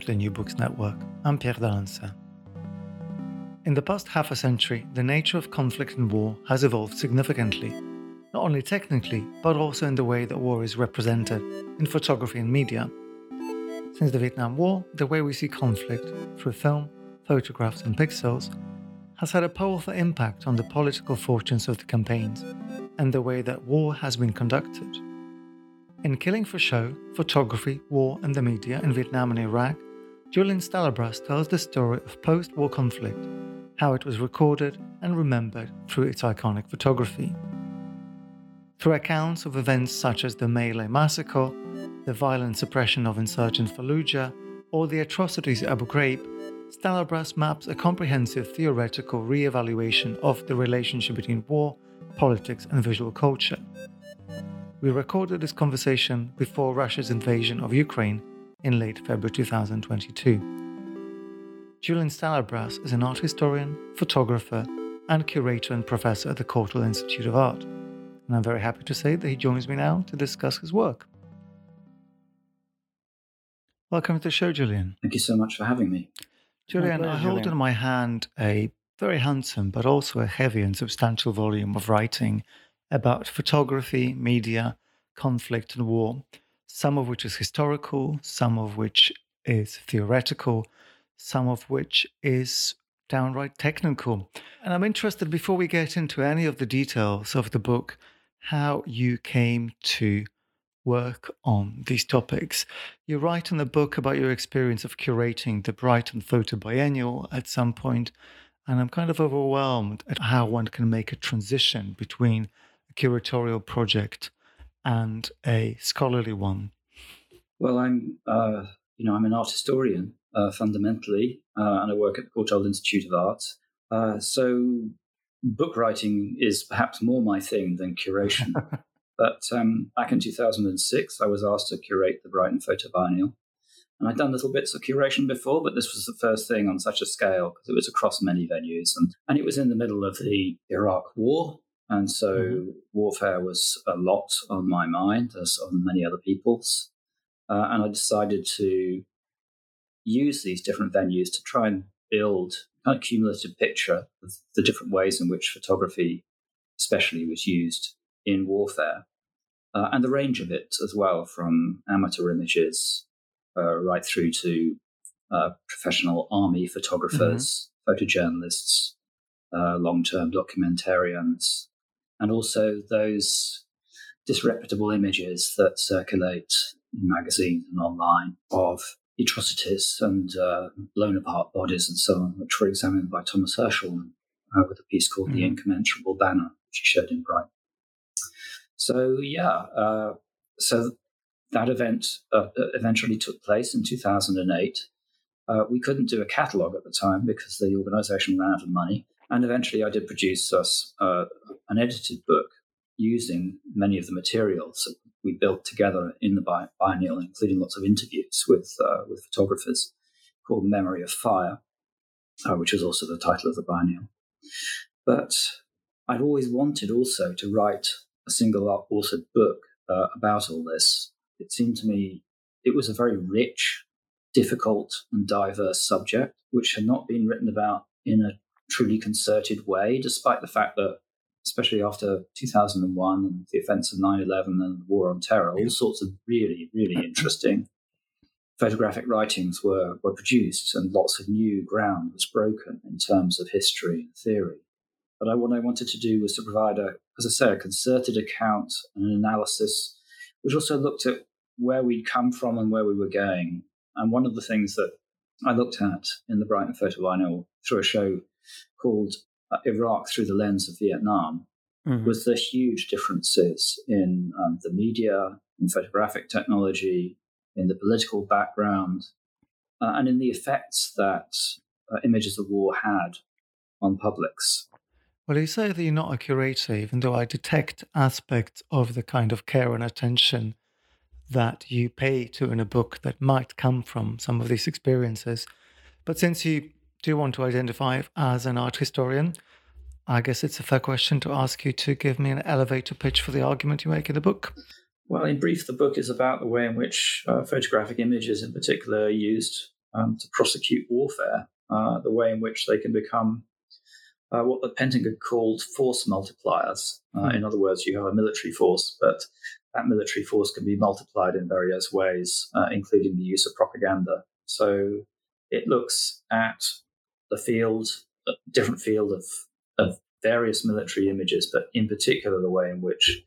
To the New Books Network. I'm Pierre d'Alençon. In the past half a century, the nature of conflict and war has evolved significantly, not only technically, but also in the way that war is represented in photography and media. Since the Vietnam War, the way we see conflict through film, photographs, and pixels has had a powerful impact on the political fortunes of the campaigns and the way that war has been conducted. In Killing for Show, Photography, War and the Media in Vietnam and Iraq, Julian Stallabrass tells the story of post war conflict, how it was recorded and remembered through its iconic photography. Through accounts of events such as the My massacre, the violent suppression of insurgent Fallujah, or the atrocities at Abu Ghraib, Stallabrass maps a comprehensive theoretical re evaluation of the relationship between war, politics, and visual culture. We recorded this conversation before Russia's invasion of Ukraine in late February 2022. Julian Stallabrass is an art historian, photographer, and curator and professor at the Courtauld Institute of Art. And I'm very happy to say that he joins me now to discuss his work. Welcome to the show, Julian. Thank you so much for having me. Julian, I hold Julian. in my hand a very handsome but also a heavy and substantial volume of writing about photography, media, conflict, and war, some of which is historical, some of which is theoretical, some of which is downright technical. And I'm interested, before we get into any of the details of the book, how you came to work on these topics. You write in the book about your experience of curating the Brighton Photo Biennial at some point, and I'm kind of overwhelmed at how one can make a transition between a curatorial project and a scholarly one? Well, I'm, uh, you know, I'm an art historian uh, fundamentally, uh, and I work at the Courtauld Institute of Art. Uh, so, book writing is perhaps more my thing than curation. but um, back in 2006, I was asked to curate the Brighton Photo Biennial. And I'd done little bits of curation before, but this was the first thing on such a scale because it was across many venues. And, and it was in the middle of the Iraq War. And so mm-hmm. warfare was a lot on my mind, as on many other people's. Uh, and I decided to use these different venues to try and build kind of cumulative picture of the different ways in which photography, especially, was used in warfare, uh, and the range of it as well, from amateur images uh, right through to uh, professional army photographers, mm-hmm. photojournalists, uh, long-term documentarians, and also those disreputable images that circulate in magazines and online of atrocities and uh, blown apart bodies and so on, which were examined by Thomas Hirschhorn uh, with a piece called mm-hmm. The Incommensurable Banner, which he showed in Brighton. So, yeah, uh, so that event uh, eventually took place in 2008. Uh, we couldn't do a catalogue at the time because the organisation ran out of money. And eventually, I did produce us uh, an edited book using many of the materials that we built together in the biennial, including lots of interviews with uh, with photographers, called "Memory of Fire," uh, which was also the title of the biennial. But I'd always wanted also to write a single authored book uh, about all this. It seemed to me it was a very rich, difficult, and diverse subject, which had not been written about in a truly concerted way, despite the fact that, especially after 2001 and the events of 9 11 and the war on terror, all sorts of really, really mm. interesting photographic writings were, were produced and lots of new ground was broken in terms of history and theory. But I, what I wanted to do was to provide a, as I say, a concerted account and an analysis, which also looked at where we'd come from and where we were going. And one of the things that I looked at in the Brighton Photo Biennial through a show called uh, Iraq Through the Lens of Vietnam mm-hmm. was the huge differences in um, the media, in photographic technology, in the political background, uh, and in the effects that uh, images of war had on publics. Well, you say that you're not a curator, even though I detect aspects of the kind of care and attention that you pay to in a book that might come from some of these experiences. But since you do you want to identify as an art historian, I guess it's a fair question to ask you to give me an elevator pitch for the argument you make in the book. Well, in brief, the book is about the way in which uh, photographic images, in particular, are used um, to prosecute warfare, uh, the way in which they can become uh, what the Pentagon called force multipliers. Mm. In other words, you have a military force, but that military force can be multiplied in various ways, uh, including the use of propaganda. So it looks at the field, a different field of, of various military images, but in particular the way in which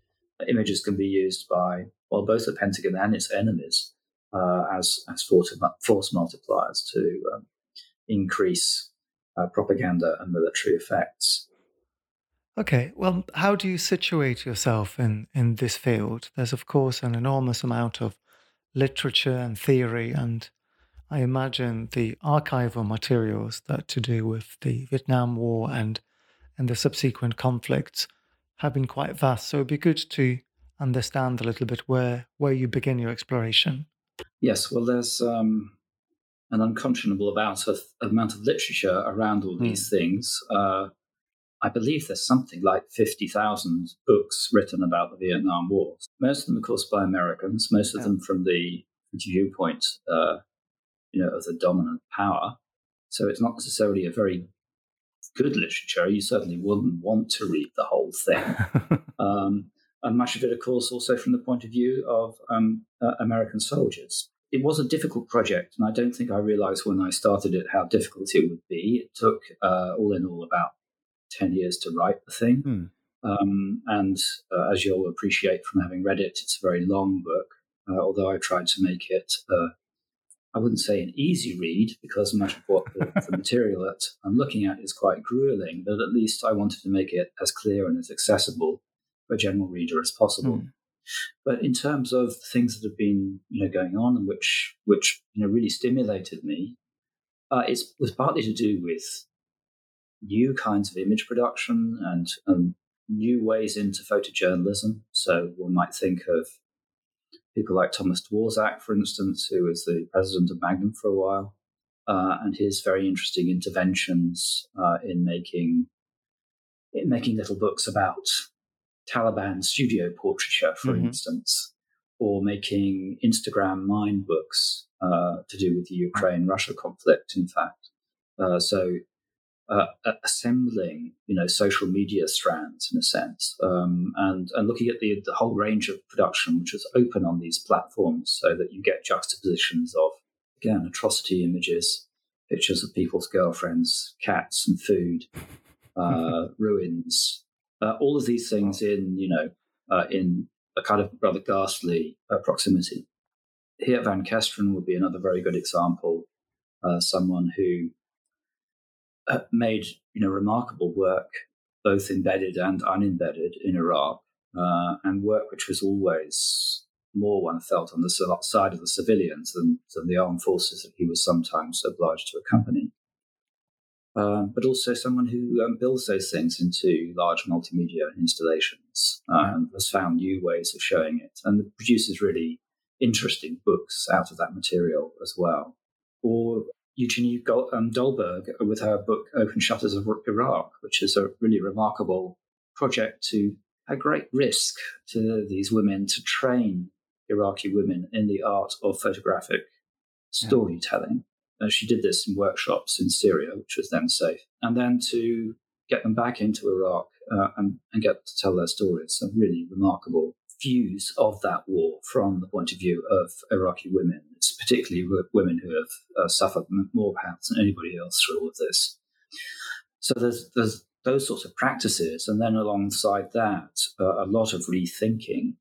images can be used by, well, both the Pentagon and its enemies uh, as, as force, force multipliers to um, increase uh, propaganda and military effects. Okay, well, how do you situate yourself in, in this field? There's, of course, an enormous amount of literature and theory, and I imagine the archival materials that to do with the Vietnam War and, and the subsequent conflicts have been quite vast. So it'd be good to understand a little bit where, where you begin your exploration. Yes, well, there's um, an unconscionable amount of, amount of literature around all these mm. things. Uh, I believe there's something like 50,000 books written about the Vietnam War. Most of them, of course, by Americans, most of yeah. them from the viewpoint, uh, you know, as the dominant power. So it's not necessarily a very good literature. You certainly wouldn't want to read the whole thing. um, and much of it, of course, also from the point of view of um, uh, American soldiers. It was a difficult project, and I don't think I realized when I started it how difficult it would be. It took, uh, all in all, about 10 years to write the thing. Hmm. Um, and uh, as you'll appreciate from having read it, it's a very long book, uh, although I tried to make it, uh, I wouldn't say an easy read because much of what the, the, material that I'm looking at is quite grueling, but at least I wanted to make it as clear and as accessible for a general reader as possible. Hmm. But in terms of things that have been, you know, going on and which, which you know, really stimulated me, uh, it was partly to do with new kinds of image production and um, new ways into photojournalism. So one might think of people like Thomas Dworzak, for instance, who was the president of Magnum for a while, uh, and his very interesting interventions uh, in making in making little books about Taliban studio portraiture, for mm-hmm. instance, or making Instagram mind books uh, to do with the Ukraine Russia conflict. In fact, uh, so uh, assembling, you know, social media strands in a sense, um, and and looking at the the whole range of production which is open on these platforms, so that you get juxtapositions of again atrocity images, pictures of people's girlfriends, cats, and food, uh, ruins, uh, all of these things in you know uh, in a kind of rather ghastly uh, proximity. Geert, Van Kesteren would be another very good example. Uh, someone who made you know remarkable work, both embedded and unembedded in Iraq, uh, and work which was always more one felt on the side of the civilians than, than the armed forces that he was sometimes obliged to accompany. Um, but also someone who um, builds those things into large multimedia installations uh, and has found new ways of showing it and produces really interesting books out of that material as well. Or Eugenie um, Dolberg with her book Open Shutters of Iraq, which is a really remarkable project to a great risk to these women to train Iraqi women in the art of photographic storytelling. Yeah. She did this in workshops in Syria, which was then safe, and then to get them back into Iraq uh, and, and get to tell their stories. A really remarkable views of that war from the point of view of Iraqi women, it's particularly women who have uh, suffered more perhaps than anybody else through all of this. So there's, there's those sorts of practices, and then alongside that, uh, a lot of rethinking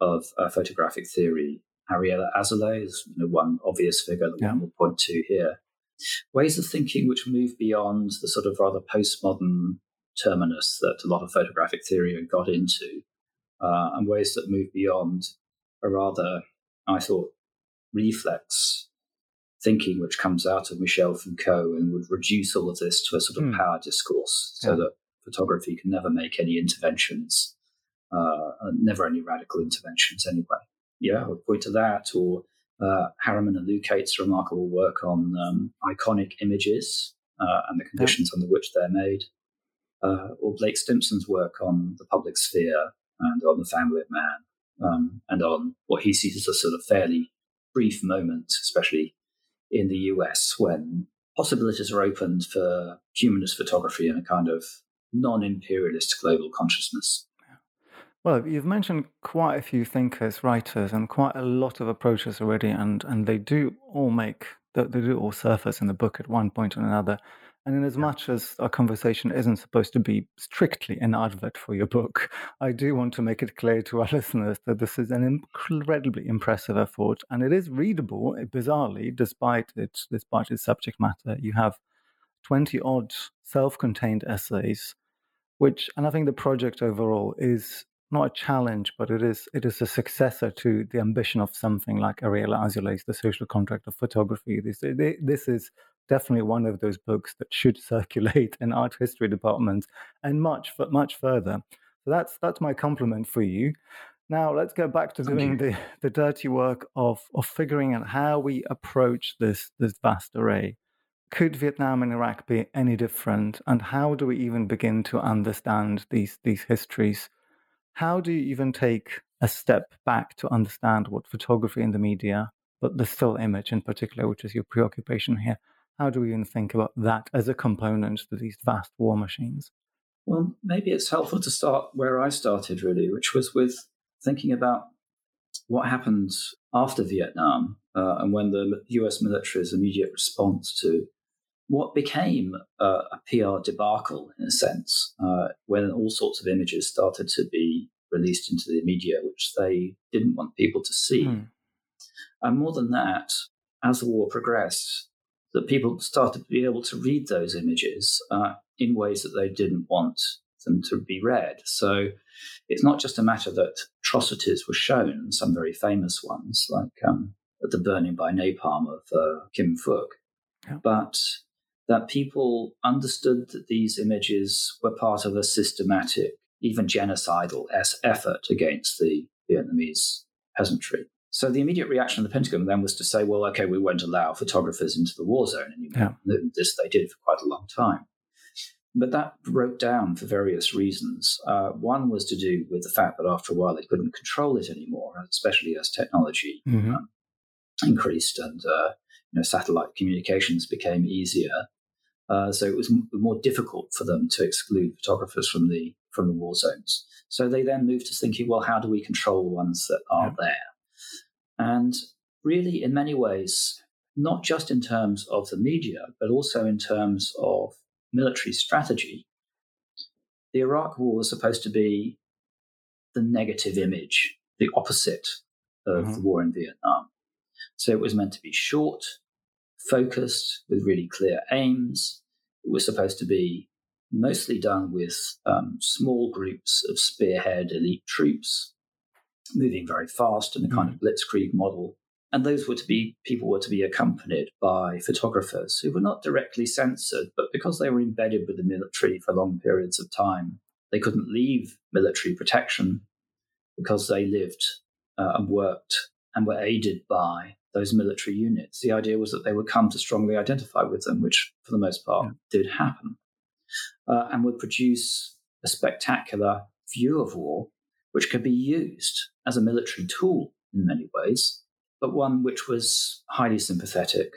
of uh, photographic theory. Ariella Azoulay is you know, one obvious figure that yeah. one will point to here. ways of thinking which move beyond the sort of rather postmodern terminus that a lot of photographic theory had got into, uh, and ways that move beyond a rather, I thought, reflex thinking which comes out of Michel Foucault and would reduce all of this to a sort of mm. power discourse so yeah. that photography can never make any interventions, uh, never any radical interventions anyway. Yeah, I would point to that, or uh, Hariman and Lucaites' remarkable work on um, iconic images uh, and the conditions yeah. under which they're made, uh, or Blake Stimson's work on the public sphere and on the family of man, um, and on what he sees as a sort of fairly brief moment, especially in the US, when possibilities are opened for humanist photography and a kind of non imperialist global consciousness. Well, you've mentioned quite a few thinkers, writers, and quite a lot of approaches already, and, and they do all make, they do all surface in the book at one point or another. And in as much as our conversation isn't supposed to be strictly an advert for your book, I do want to make it clear to our listeners that this is an incredibly impressive effort, and it is readable, eh, bizarrely, despite its despite its subject matter. You have twenty odd self-contained essays, which, and I think the project overall is not a challenge, but it is it is a successor to the ambition of something like Ariella Azoulay's The Social Contract of Photography. This eh, this is definitely one of those books that should circulate in art history departments and much much further. So that's that's my compliment for you. Now let's go back to doing the, the dirty work of of figuring out how we approach this this vast array. Could Vietnam and Iraq be any different? And how do we even begin to understand these these histories? how do you even take a step back to understand what photography in the media, but the still image in particular, which is your preoccupation here, how do we even think about that as a component to these vast war machines? Well, maybe it's helpful to start where I started, really, which was with thinking about what happened after Vietnam uh, and when the US military's immediate response to what became a, a PR debacle, in a sense, uh, when all sorts of images started to be released into the media, which they didn't want people to see. Mm. And more than that, as the war progressed, that people started to be able to read those images uh, in ways that they didn't want them to be read. So it's not just a matter that atrocities were shown, some very famous ones, like um, the burning by napalm of uh, Kim Phuc, yeah. but that people understood that these images were part of a systematic, even genocidal effort against the Vietnamese peasantry. So the immediate reaction of the Pentagon then was to say, well, okay, we won't allow photographers into the war zone anymore. Yeah. This they did for quite a long time. But that broke down for various reasons. Uh, one was to do with the fact that after a while they couldn't control it anymore, especially as technology mm-hmm. um, increased and uh, you know, satellite communications became easier. Uh, so it was m- more difficult for them to exclude photographers from the from the war zones. So they then moved to thinking, well, how do we control the ones that are yeah. there? And really, in many ways, not just in terms of the media, but also in terms of military strategy, the Iraq War was supposed to be the negative image, the opposite of mm-hmm. the war in Vietnam. So it was meant to be short, focused, with really clear aims, it was supposed to be mostly done with um, small groups of spearhead elite troops moving very fast in a kind mm. of blitzkrieg model. And those were to be people were to be accompanied by photographers who were not directly censored, but because they were embedded with the military for long periods of time, they couldn't leave military protection because they lived uh, and worked and were aided by those military units. The idea was that they would come to strongly identify with them, which for the most part yeah. did happen, uh, and would produce a spectacular view of war, which could be used as a military tool in many ways, but one which was highly sympathetic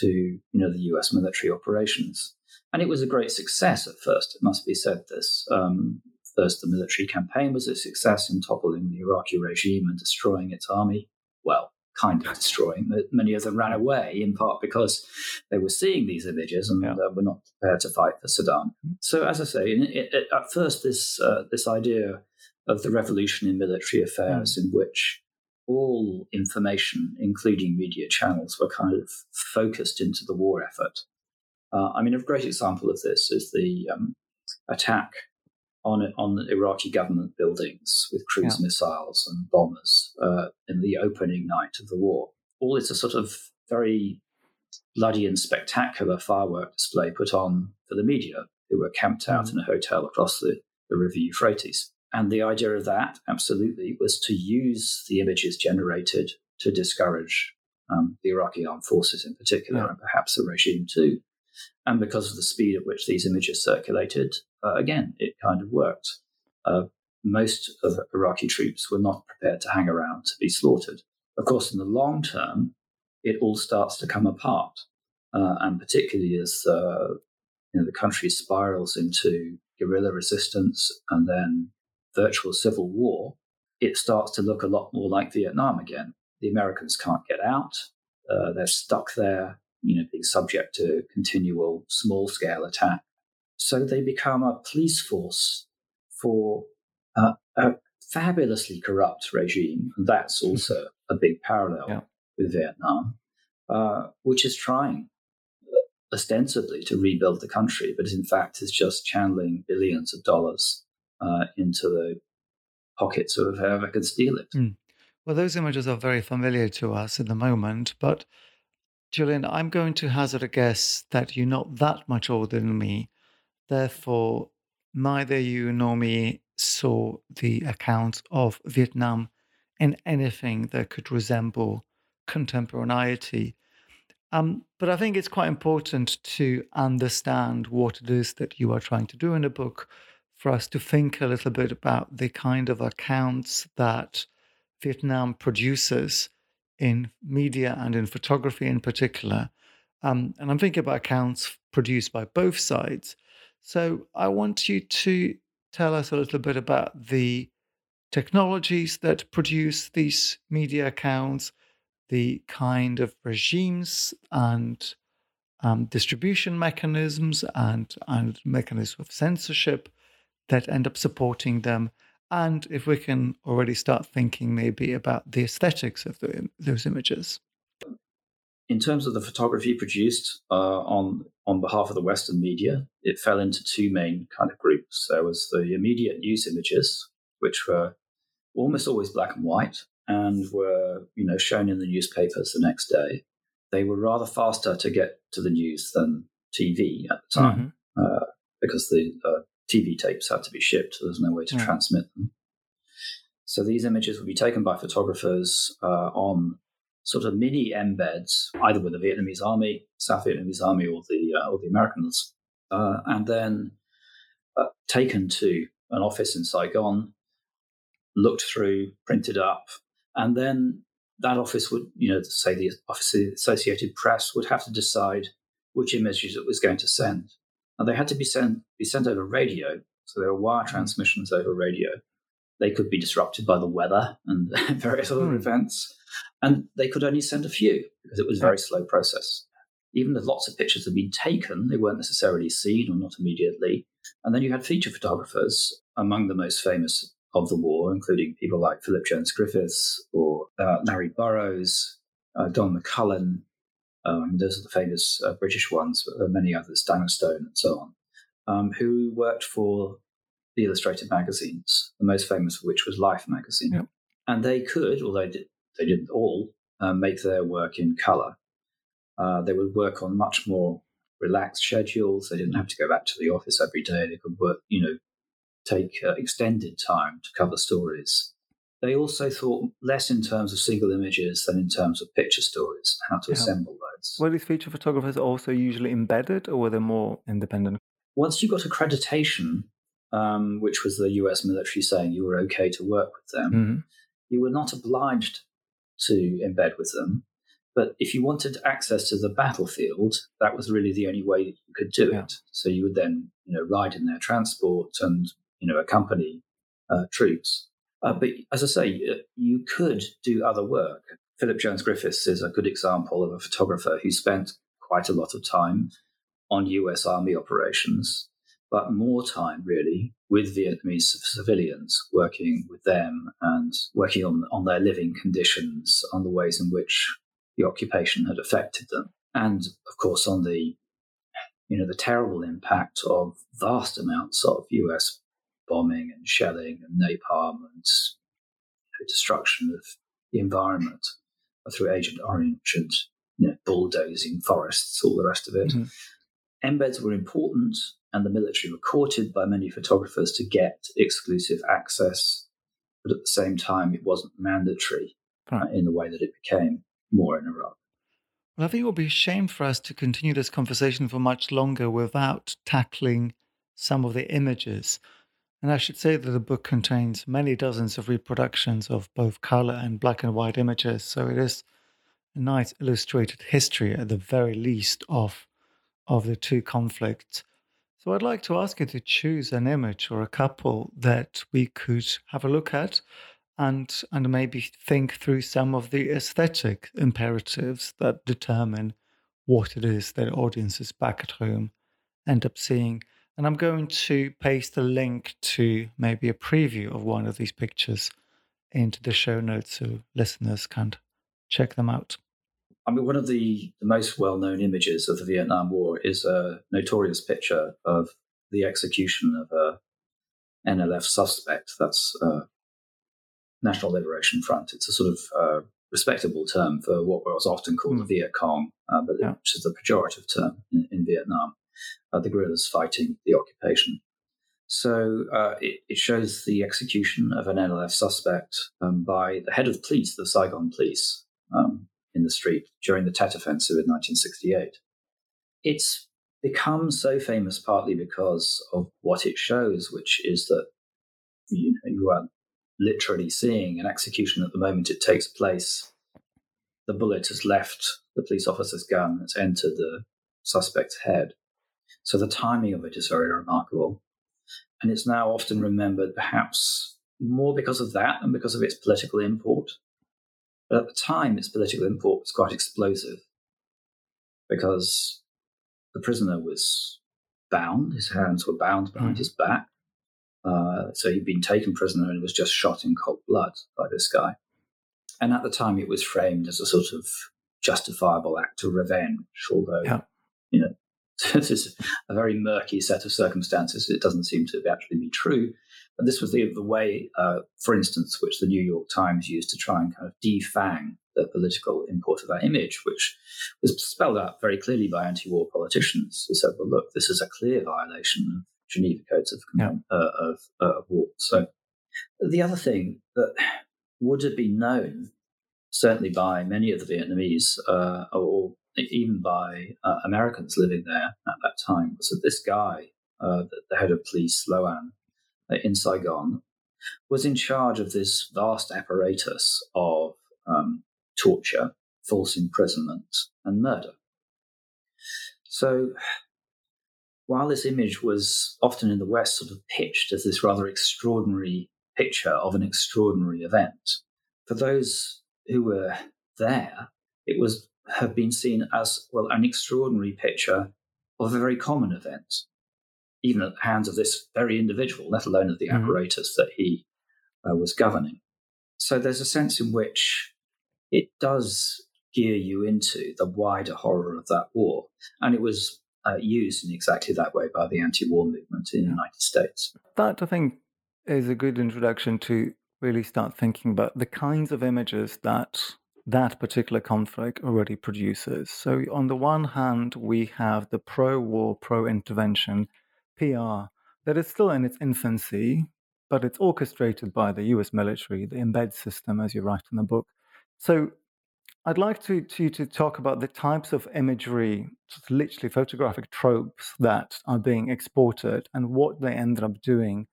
to you know the U.S. military operations. And it was a great success at first. It must be said. This um, first, the military campaign was a success in toppling the Iraqi regime and destroying its army. Well, kind of destroying. Many of them ran away in part because they were seeing these images and yeah. uh, were not prepared to fight for Saddam. So, as I say, it, it, at first, this uh, this idea of the revolution in military affairs, mm. in which all information, including media channels, were kind of focused into the war effort. Uh, I mean, a great example of this is the um, attack on on Iraqi government buildings with cruise yeah. missiles and bombers uh, in the opening night of the war. All it's a sort of very bloody and spectacular firework display put on for the media who were camped out mm. in a hotel across the, the River Euphrates. And the idea of that, absolutely, was to use the images generated to discourage um, the Iraqi armed forces in particular, yeah. and perhaps the regime too. And because of the speed at which these images circulated, uh, again, it kind of worked. Uh, most of Iraqi troops were not prepared to hang around to be slaughtered. Of course, in the long term, it all starts to come apart, uh, and particularly as uh, you know, the country spirals into guerrilla resistance and then virtual civil war, it starts to look a lot more like Vietnam again. The Americans can't get out; uh, they're stuck there you know, being subject to continual small scale attack. So they become a police force for uh, a fabulously corrupt regime. And that's hmm. also a big parallel yeah. with Vietnam, uh, which is trying ostensibly to rebuild the country, but in fact is just channeling billions of dollars uh, into the pockets of whoever can steal it. Mm. Well, those images are very familiar to us at the moment, but Julian, I'm going to hazard a guess that you're not that much older than me. Therefore, neither you nor me saw the accounts of Vietnam in anything that could resemble contemporaneity. Um, but I think it's quite important to understand what it is that you are trying to do in the book for us to think a little bit about the kind of accounts that Vietnam produces in media and in photography in particular. Um, and I'm thinking about accounts produced by both sides. So I want you to tell us a little bit about the technologies that produce these media accounts, the kind of regimes and um, distribution mechanisms and, and mechanisms of censorship that end up supporting them, and if we can already start thinking maybe about the aesthetics of the, those images. In terms of the photography produced uh, on on behalf of the Western media, it fell into two main kind of groups. There was the immediate news images, which were almost always black and white and were you know shown in the newspapers the next day. They were rather faster to get to the news than TV at the time mm-hmm. uh, because the uh, TV tapes had to be shipped. There was no way to yeah. transmit them. So these images would be taken by photographers uh, on sort of mini embeds, either with the Vietnamese army, South Vietnamese army, or the uh, or the Americans, uh, and then uh, taken to an office in Saigon, looked through, printed up, and then that office would, you know, say the Office of the Associated Press would have to decide which images it was going to send. And they had to be sent be sent over radio, so there were wire mm-hmm. transmissions over radio. They could be disrupted by the weather and various other hmm. events, and they could only send a few because it was a very slow process. Even if lots of pictures had been taken, they weren't necessarily seen or not immediately. And then you had feature photographers, among the most famous of the war, including people like Philip Jones Griffiths or uh, Larry Burrows, uh, Don McCullin, um, those are the famous uh, British ones, but there are many others, Daniel Stone and so on, um, who worked for the illustrated magazines, the most famous of which was Life magazine. Yep. And they could, although they didn't all, um, make their work in color. Uh, they would work on much more relaxed schedules. They didn't have to go back to the office every day. They could work, you know, take uh, extended time to cover stories they also thought less in terms of single images than in terms of picture stories, how to yeah. assemble those. Were these feature photographers also usually embedded or were they more independent? Once you got accreditation, um, which was the US military saying you were okay to work with them, mm-hmm. you were not obliged to embed with them. But if you wanted access to the battlefield, that was really the only way that you could do yeah. it. So you would then, you know, ride in their transport and, you know, accompany uh, troops. Uh, but as I say, uh, you could do other work. Philip Jones Griffiths is a good example of a photographer who spent quite a lot of time on US Army operations. but more time really with Vietnamese civilians, working with them and working on, on their living conditions, on the ways in which the occupation had affected them, and of course on the you know the terrible impact of vast amounts of U.S. bombing and shelling and napalm and you know, destruction of the environment through Agent Orange and you know, bulldozing forests, all the rest of it. Mm-hmm. Embeds were important, and the military were courted by many photographers to get exclusive access, but at the same time, it wasn't mandatory right. uh, in the way that it became more in Iraq. Well, I think it would be a shame for us to continue this conversation for much longer without tackling some of the images. And I should say that the book contains many dozens of reproductions of both color and black and white images. So it is a nice illustrated history, at the very least, of, of the two conflicts. So I'd like to ask you to choose an image or a couple that we could have a look at and and maybe think through some of the aesthetic imperatives that determine what it is that audiences back at home end up seeing. And I'm going to paste a link to maybe a preview of one of these pictures into the show notes so listeners can check them out. I mean, one of the, the most well known images of the Vietnam War is a notorious picture of the execution of a NLF suspect. That's uh, National Liberation Front. It's a sort of uh, respectable term for what was often called mm. the Viet Cong, uh, but yeah. which is the pejorative term in, in Vietnam. Uh, the guerrillas fighting the occupation. So uh, it, it, shows the execution of an NLF suspect um, by the head of police, the Saigon police, um, in the street during the Tet Offensive in 1968. It's become so famous partly because of what it shows, which is that you, know, you are literally seeing an execution at the moment it takes place. The bullet has left the police officer's gun, it's entered the suspect's head. So the timing of it is very remarkable. And it's now often remembered perhaps more because of that than because of its political import. But at the time, its political import was quite explosive because the prisoner was bound, his hands were bound behind mm. his back. Uh, so he'd been taken prisoner and was just shot in cold blood by this guy. And at the time, it was framed as a sort of justifiable act of revenge, although, yeah. you know, this is a very murky set of circumstances. It doesn't seem to actually be true. But this was the, the way, uh, for instance, which the New York Times used to try and kind of defang the political import of that image, which was spelled out very clearly by anti war politicians who said, well, look, this is a clear violation of Geneva Codes of, yeah. uh, of, uh, of war. So the other thing that would have been known, certainly by many of the Vietnamese, uh, or even by uh, Americans living there at that time, was that this guy, uh, the, the, head of police, Loan, uh, in Saigon, was in charge of this vast apparatus of um, torture, false imprisonment, and murder. So while this image was often in the West sort of pitched as this rather extraordinary picture of an extraordinary event, for those who were there, it was have been seen as well an extraordinary picture of a very common event, even at the hands of this very individual, let alone of the mm-hmm. apparatus that he uh, was governing. So there's a sense in which it does gear you into the wider horror of that war, and it was uh, used in exactly that way by the anti-war movement in the United States. That I think is a good introduction to really start thinking about the kinds of images that that particular conflict already produces. So on the one hand, we have the pro-war, pro-intervention PR that is still in its infancy, but it's orchestrated by the US military, the embed system, as you write in the book. So I'd like to, to, to talk about the types of imagery, literally photographic tropes that are being exported and what they ended up doing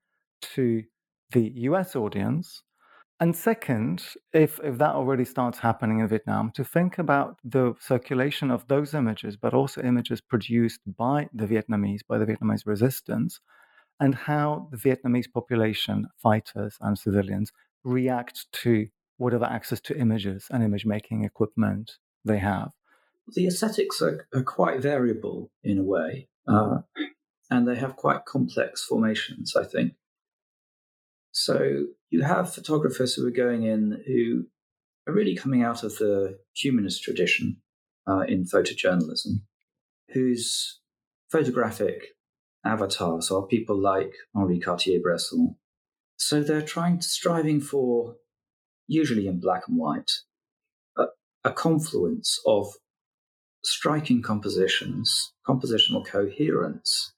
to the US audience. And second, if, if that already starts happening in Vietnam, to think about the circulation of those images, but also images produced by the Vietnamese, by the Vietnamese resistance, and how the Vietnamese population, fighters and civilians, react to whatever access to images and image making equipment they have. The aesthetics are, are quite variable in a way. Uh, and they have quite complex formations, I think. So you have photographers who are going in who are really coming out of the humanist tradition uh, in photojournalism, whose photographic avatars are people like Henri Cartier-Bresson. So they're trying to striving for, usually in black and white, a, a confluence of striking compositions, compositional coherence,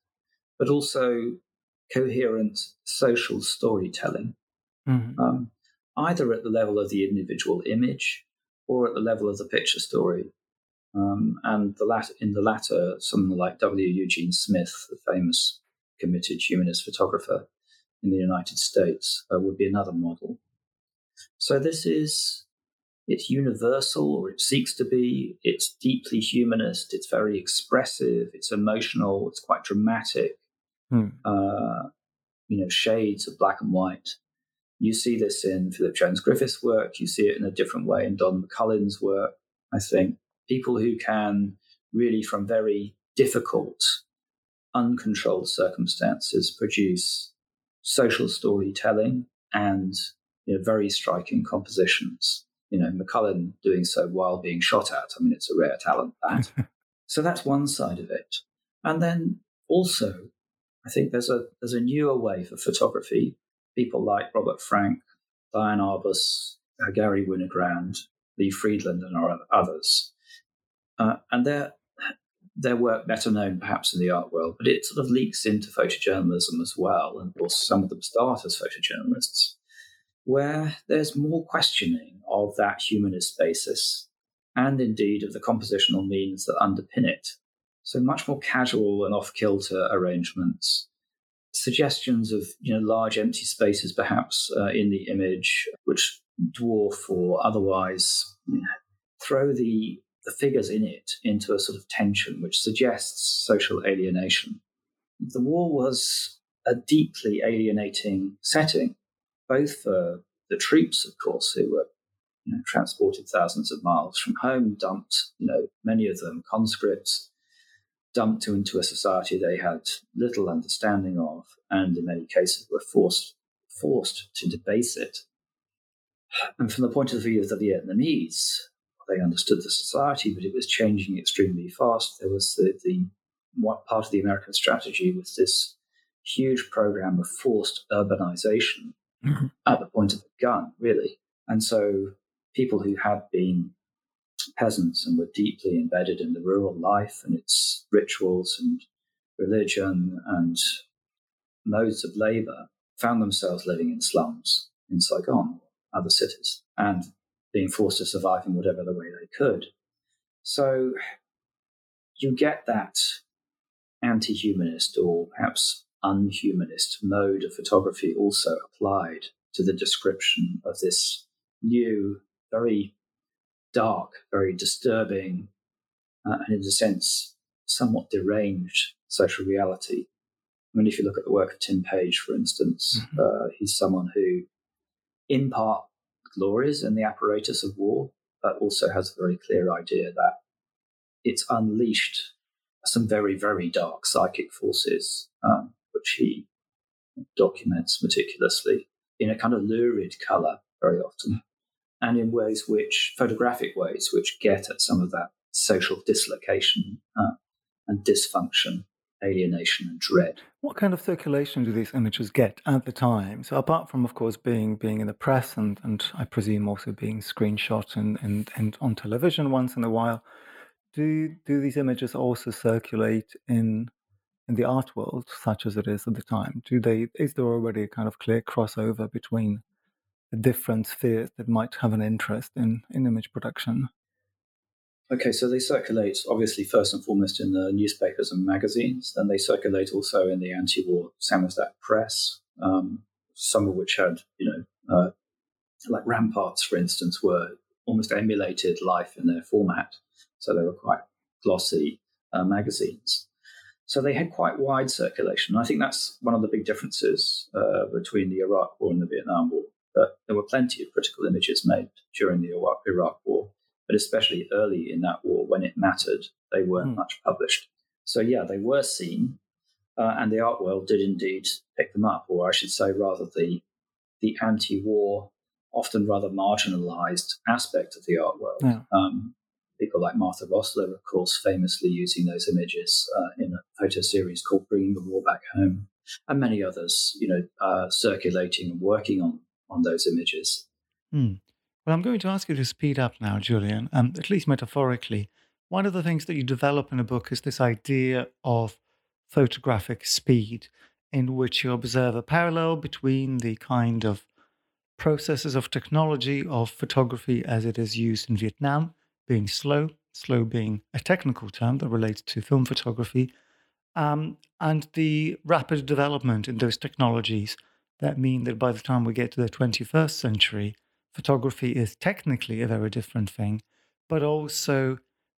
but also coherent social storytelling, mm-hmm. um, either at the level of the individual image or at the level of the picture story. Um, and the latter, in the latter, someone like W. Eugene Smith, the famous committed humanist photographer in the United States, uh, would be another model. So this is it's universal, or it seeks to be. It's deeply humanist. It's very expressive. It's emotional. It's quite dramatic. Hmm. Uh, you know, shades of black and white. You see this in Philip Jones Griffith's work. You see it in a different way in Don McCullin's work. I think people who can really, from very difficult, uncontrolled circumstances, produce social storytelling and you know, very striking compositions. You know, McCullin doing so while being shot at. I mean, it's a rare talent that. so that's one side of it. And then also, I think there's a there's a newer way for photography. People like Robert Frank, Diane Arbus, uh, Garry Winogrand, Lee Friedlander, and others. Uh, and their their work better known perhaps in the art world, but it sort of leaks into photojournalism as well. And of course, some of them start as photojournalists, where there's more questioning of that humanist basis and indeed of the compositional means that underpin it. So much more casual and off kilter arrangements. Suggestions of you know large empty spaces perhaps uh, in the image, which dwarf or otherwise you know, throw the the figures in it into a sort of tension which suggests social alienation. The war was a deeply alienating setting, both for the troops, of course, who were you know, transported thousands of miles from home, dumped, you know, many of them conscripts, dumped into a society they had little understanding of, and in many cases were forced forced to debase it. And from the point of view of the Vietnamese, they understood the society, but it was changing extremely fast. There was the, the what part of the American strategy was this huge program of forced urbanization mm-hmm. at the point of the gun, really. And so people who had been peasants and were deeply embedded in the rural life and its rituals and religion and modes of labor found themselves living in slums in Saigon, other cities, and being forced to survive in whatever the way they could. So you get that anti humanist or perhaps unhumanist mode of photography also applied to the description of this new, very dark, very disturbing, uh, and in a sense, somewhat deranged social reality. I mean, if you look at the work of Tim Page, for instance, mm-hmm. uh, he's someone who, in part, glories in the apparatus of war, but also has a very clear idea that it's unleashed some very, very dark psychic forces, um, which he documents meticulously in a kind of lurid color very often and in ways which, photographic ways, which get at some of that social dislocation uh, and dysfunction, alienation and dread. What kind of circulation do these images get at the time? So apart from, of course, being being in the press and, and I presume also being screenshot and, and, and on television once in a while, do do these images also circulate in in the art world, such as it is at the time? Do they is there already a kind of clear crossover between different spheres that might have an interest in, in image production? Okay, so they circulate obviously first and foremost in the newspapers and magazines, then they circulate also in the anti-war samizdat press, um, some of which had, you know, uh, like ramparts, for instance, were almost emulated life in their format, so they were quite glossy uh, magazines. So they had quite wide circulation. I think that's one of the big differences uh, between the Iraq War and the Vietnam War but there were plenty of critical images made during the Iraq War, but especially early in that war when it mattered, they weren't mm. much published. So, yeah, they were seen. uh, and the art world did indeed pick them up, or I should say, rather the the anti-war, often rather marginalized aspect of the art world. Yeah. Um, people like Martha Rosler, of course, famously using those images uh, in a photo series called "Bringing the War Back Home," and many others, you know, uh, circulating and working on on those images. Hmm. Well, I'm going to ask you to speed up now, Julian, um, at least metaphorically. One of the things that you develop in a book is this idea of photographic speed, in which you observe a parallel between the kind of processes of technology of photography as it is used in Vietnam, being slow, slow being a technical term that relates to film photography, um, and the rapid development in those technologies that mean that by the time we get to the 21st century, photography is technically a very different thing, but also,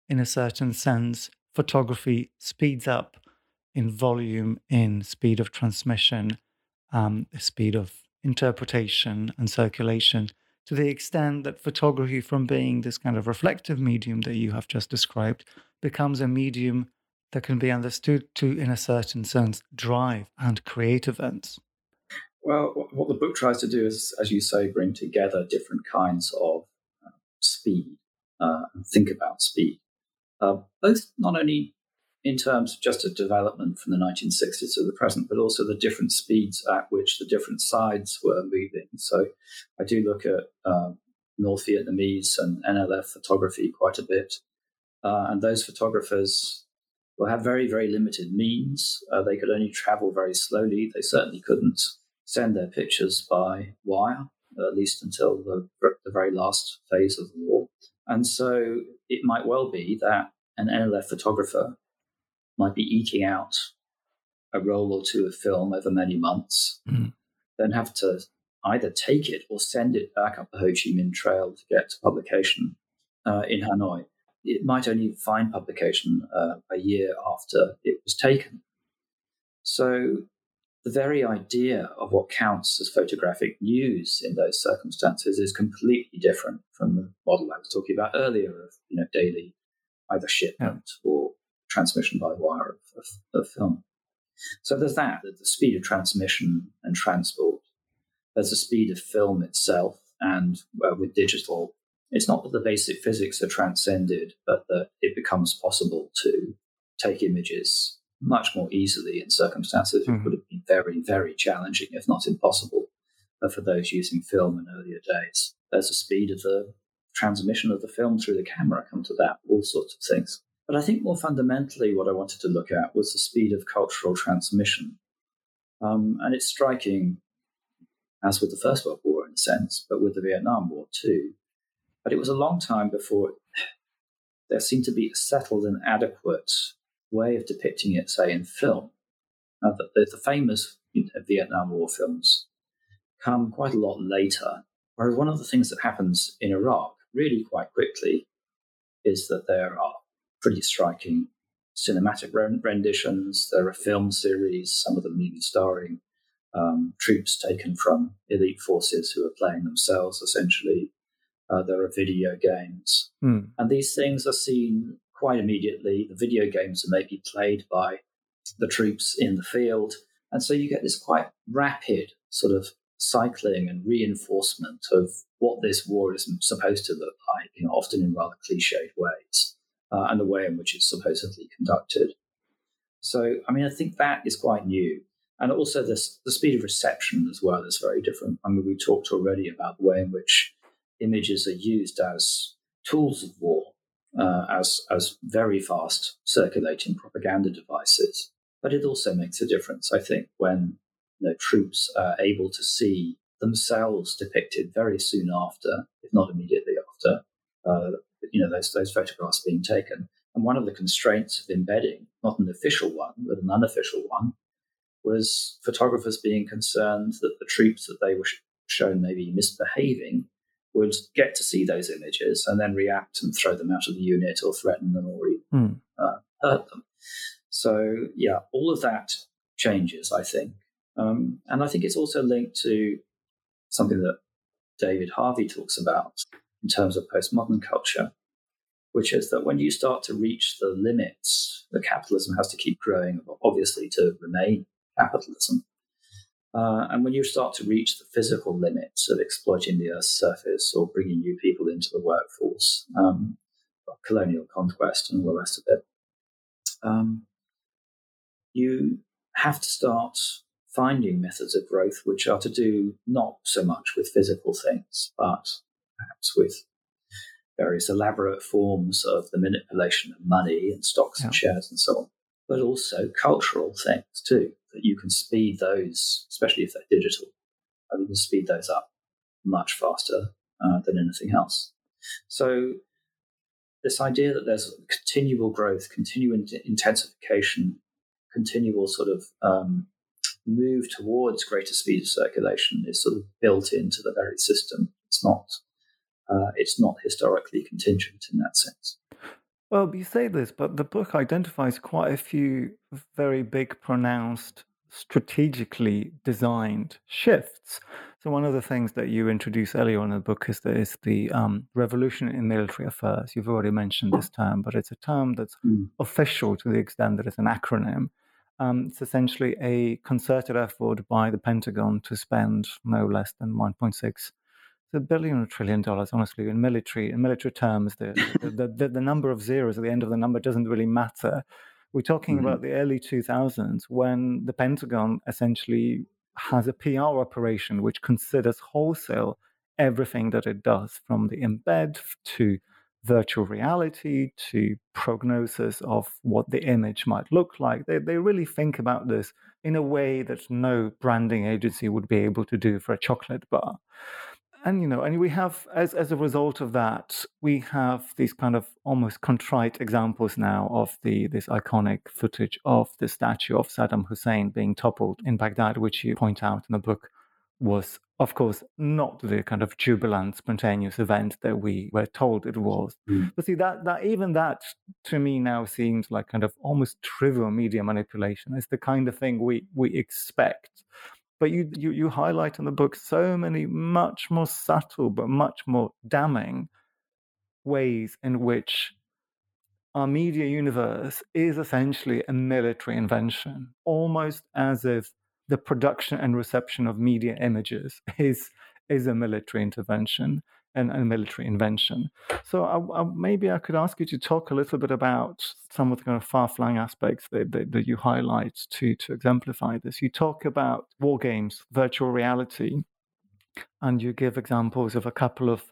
in a certain sense, photography speeds up in volume, in speed of transmission, um, speed of interpretation and circulation, to the extent that photography, from being this kind of reflective medium that you have just described, becomes a medium that can be understood to, in a certain sense, drive and create events. Well, what the book tries to do is, as you say, bring together different kinds of uh, speed uh, and think about speed, uh, both not only in terms of just a development from the 1960s to the present, but also the different speeds at which the different sides were moving. So I do look at uh, North Vietnamese and NLF photography quite a bit. Uh, and those photographers will have very, very limited means. Uh, they could only travel very slowly. They certainly couldn't send their pictures by wire, at least until the, the very last phase of the war. And so it might well be that an NLF photographer might be eking out a roll or two of film over many months, mm. then have to either take it or send it back up the Ho Chi Minh Trail to get to publication uh, in Hanoi. It might only find publication uh, a year after it was taken. So the very idea of what counts as photographic news in those circumstances is completely different from the model I was talking about earlier of you know daily either shipment or transmission by wire of, of, of, film. So there's that, the speed of transmission and transport. There's the speed of film itself, and well, with digital, it's not that the basic physics are transcended, but that it becomes possible to take images much more easily in circumstances mm-hmm. would have been very, very challenging, if not impossible, uh, for those using film in earlier days. There's the speed of the transmission of the film through the camera, come to that, all sorts of things. But I think more fundamentally, what I wanted to look at was the speed of cultural transmission. Um, and it's striking, as with the First World War in a sense, but with the Vietnam War too. But it was a long time before there seemed to be a settled and adequate way of depicting it, say, in film. Now, the, the, famous you know, Vietnam War films come quite a lot later. Whereas one of the things that happens in Iraq really quite quickly is that there are pretty striking cinematic renditions. There are film series, some of them even starring um, troops taken from elite forces who are playing themselves, essentially. Uh, there are video games. Mm. And these things are seen quite immediately. The video games are maybe played by the troops in the field. And so you get this quite rapid sort of cycling and reinforcement of what this war is supposed to look like, you know, often in rather cliched ways, uh, and the way in which it's supposedly conducted. So, I mean, I think that is quite new. And also the, the speed of reception as well is very different. I mean, we talked already about the way in which images are used as tools of war uh, as as very fast circulating propaganda devices. But it also makes a difference, I think, when you know, troops are able to see themselves depicted very soon after, if not immediately after, uh, you know those those photographs being taken. And one of the constraints of embedding, not an official one, but an unofficial one, was photographers being concerned that the troops that they were shown maybe misbehaving would get to see those images and then react and throw them out of the unit or threaten them or mm. uh, hurt them. So, yeah, all of that changes, I think. Um, and I think it's also linked to something that David Harvey talks about in terms of postmodern culture. which is that when you start to reach the limits that capitalism has to keep growing, obviously to remain capitalism, uh, and when you start to reach the physical limits of exploiting the Earth's surface or bringing new people into the workforce, um, colonial conquest and all the rest of it, um, you have to start finding methods of growth which are to do not so much with physical things, but perhaps with various elaborate forms of the manipulation of money and stocks yeah. and shares and so on, but also cultural things too, that you can speed those, especially if they're digital, you can speed those up much faster uh, than anything else. So this idea that there's continual growth, continual intensification, continual sort of um, move towards greater speed of circulation is sort of built into the very system. It's not uh, it's not historically contingent in that sense. Well, you say this, but the book identifies quite a few very big, pronounced, strategically designed shifts. So one of the things that you introduce earlier in the book is is the um, revolution in military affairs. You've already mentioned this term, but it's a term that's mm. official to the extent that it's an acronym. Um, it's essentially a concerted effort by the Pentagon to spend no less than 1.6 a billion or trillion dollars, honestly, in military in military terms, the, the, the, the, number of zeros at the end of the number doesn't really matter. We're talking mm-hmm. about the early 2000s when the Pentagon essentially has a PR operation which considers wholesale everything that it does, from the embed to virtual reality to prognosis of what the image might look like. They, they really think about this in a way that no branding agency would be able to do for a chocolate bar and you know and we have as as a result of that we have these kind of almost contrite examples now of the this iconic footage of the statue of Saddam Hussein being toppled in Baghdad which you point out in the book was of course not the kind of jubilant spontaneous event that we were told it was. Mm. but see that that even that to me now seems like kind of almost trivial media manipulation. It's the kind of thing we we expect but you, you, you highlight in the book so many much more subtle but much more damning ways in which our media universe is essentially a military invention, almost as if the production and reception of media images is is a military intervention and a military invention. So I, I, maybe I could ask you to talk a little bit about some of the kind of far-flung aspects that, that, that, you highlight to, to exemplify this. You talk about war games, virtual reality, and you give examples of a couple of